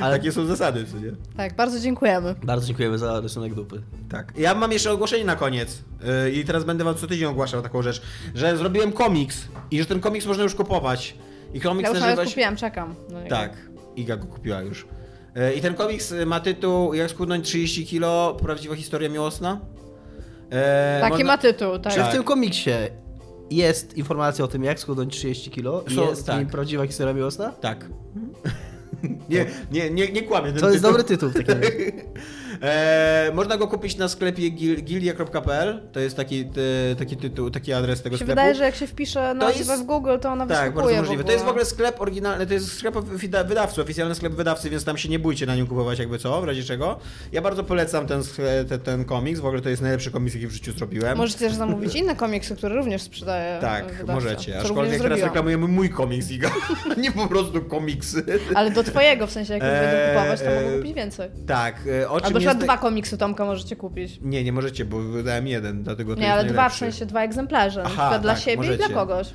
Ale Takie są zasady, co nie? Tak, bardzo dziękujemy. bardzo dziękujemy za rysunek dupy. Tak. Ja mam jeszcze ogłoszenie na koniec yy, i teraz będę wam co tydzień ogłaszał taką rzecz, że zrobiłem komiks i że ten komiks można już kupować. I komiks Ja już nazywa się... kupiłam, czekam. niego. Tak, Iga go kupiła już. Yy, I ten komiks y, ma tytuł Jak schudnąć 30 kilo, prawdziwa historia miłosna. Yy, Taki można- ma tytuł, tak. Czy Tak. w tym komiksie jest informacja o tym, jak schudnąć 30 kilo? I Są- jest tak. tak. prawdziwa historia miłosna? Tak. Nie, nie, nie, nie kłamię. To jest tytuł. dobry tytuł w takim razie. E, można go kupić na sklepie gil, gilia.pl. To jest taki, te, taki tytuł, taki adres tego sklepu. wydaje, że jak się wpisze nazwę jest- w Google, to ona tak, bardzo możliwe. To jest w ogóle. sklep oryginalny, to jest sklep wyda- wydawcy, oficjalny sklep wydawcy, więc tam się nie bójcie na nim kupować jakby co, w razie czego. Ja bardzo polecam ten, sk- te, ten komiks, w ogóle to jest najlepszy komiks, jaki w życiu zrobiłem. Możecie też zamówić inne komiksy, które również sprzedaje tak, wydawca, możecie. Aczkolwiek teraz reklamujemy mój komiks, Iga. nie po prostu komiksy. Ale do twojego, w sensie jak już będą Eee, kupować, to mogą eee, kupić więcej. Tak, e, o czym Albo jest... dwa komiksy Tomka możecie kupić. Nie, nie możecie, bo wydałem jeden, dlatego to Nie, jest ale dwa, w sensie dwa egzemplarze. Na Aha, przykład dla tak, siebie i możecie. dla kogoś.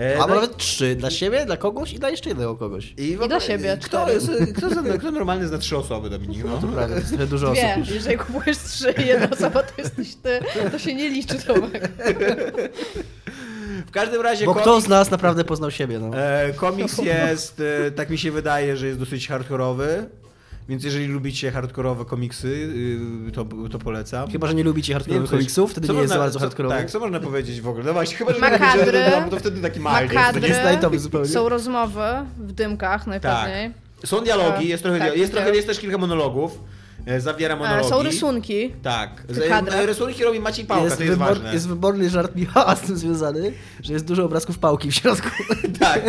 E, Albo no i- nawet trzy. Dla siebie, dla kogoś i dla jeszcze jednego kogoś. I, w dla siebie Kto, cztery. jest, kto, zna, kto normalnie zna trzy osoby, Dominik? No. To prawda, jest trochę dużo Dwie, osób. już. jeżeli kupujesz trzy i jedna osoba to jesteś ty, to się nie liczy Tomek. W każdym razie Bo komiks, kto z nas naprawdę poznał siebie, no? e, komiks jest, e, tak mi się wydaje, że jest dosyć hardkorowy. Więc jeżeli lubicie hardkorowe komiksy, y, to, to polecam. Chyba, że nie lubicie hardkorowych komiksów, wtedy nie jest za można- bardzo co- hardkorowy. Tak, co można powiedzieć w ogóle? No właśnie, chyba, że Ma nie lubicie, to, wtedy taki Ma mild jest. jest zupełnie. są rozmowy w dymkach najpewniej. Są dialogi, jest trochę, Tak, jest, trochę, tak. jest też kilka monologów. E, Zawiera E, monologi. Są rysunki. Tak. Z- Rysunki robi Maciej Pałka, jest, to jest wybor, ważne. jest wyborny żart Michała z tym związany, że jest dużo obrazków pałki w środku. Tak.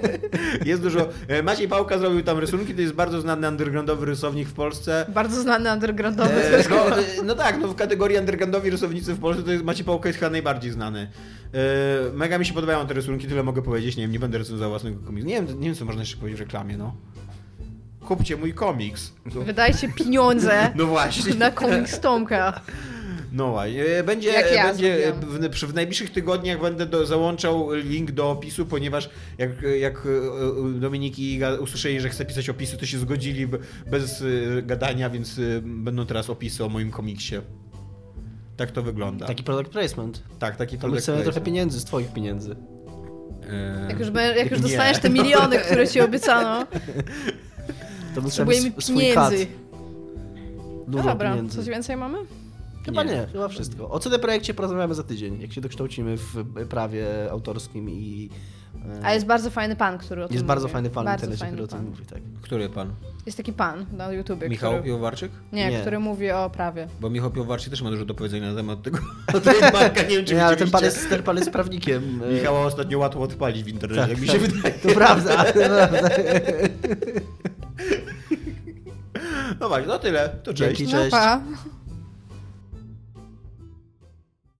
Jest dużo. e, Maciej Pałka zrobił tam rysunki, to jest bardzo znany undergroundowy rysownik w Polsce. Bardzo znany undergroundowy. E, no, e, no tak, no w kategorii undergroundowi rysownicy w Polsce to jest Maciej Pałka jest chyba najbardziej znany. E, Mega mi się podobają te rysunki, tyle mogę powiedzieć. Nie wiem, nie będę recenzował własnego komiksu. Nie wiem, nie wiem co można jeszcze powiedzieć w reklamie, no. Kupcie mój komiks. No, Wydajcie pieniądze no właśnie. na komiks Tomka. No właśnie. E, Będzie, Jak ja będzie zrobiłam. w, przy- w najbliższych tygodniach będę do, załączał link do opisu, ponieważ jak, jak e, e, Dominik i Iga usłyszeli, że chcę pisać opisy, to się zgodzili be- bez e, gadania, więc e, będą teraz opisy o moim komiksie. Tak to wygląda. Taki product placement. tak, taki To product chcemy trochę placement. pieniędzy z twoich pieniędzy. E, Jak już, jak już nie. dostaniesz te miliony, które ci obiecano, To my potrzebujemy swój kat. pieniędzy. No Dużo dobra, pieniędzy. coś więcej mamy? Chyba nie. Nie. chyba wszystko. O CD Projekcie porozmawiamy za tydzień, jak się dokształcimy w prawie autorskim i... e, A jest bardzo fajny pan, który o tym jest bardzo mówi. fajny pan w bardzo internecie, fajny który o tym pan. mówi, tak. Który pan? Jest taki pan na YouTubie, Michał który... Piłowarczyk? Nie, Nie. który mówi o prawie. Bo Michał Piłowarczyk też ma dużo do powiedzenia na temat tego trademarka, nie wiem czy Nie, ale ten pan, jest, ten pan jest prawnikiem. e, Michała ostatnio łatwo odpalić w internecie, tak, jak mi tak. się wydaje. To prawda, to prawda. No właśnie, no tyle. To cześć. Dzięki, No cześć. pa.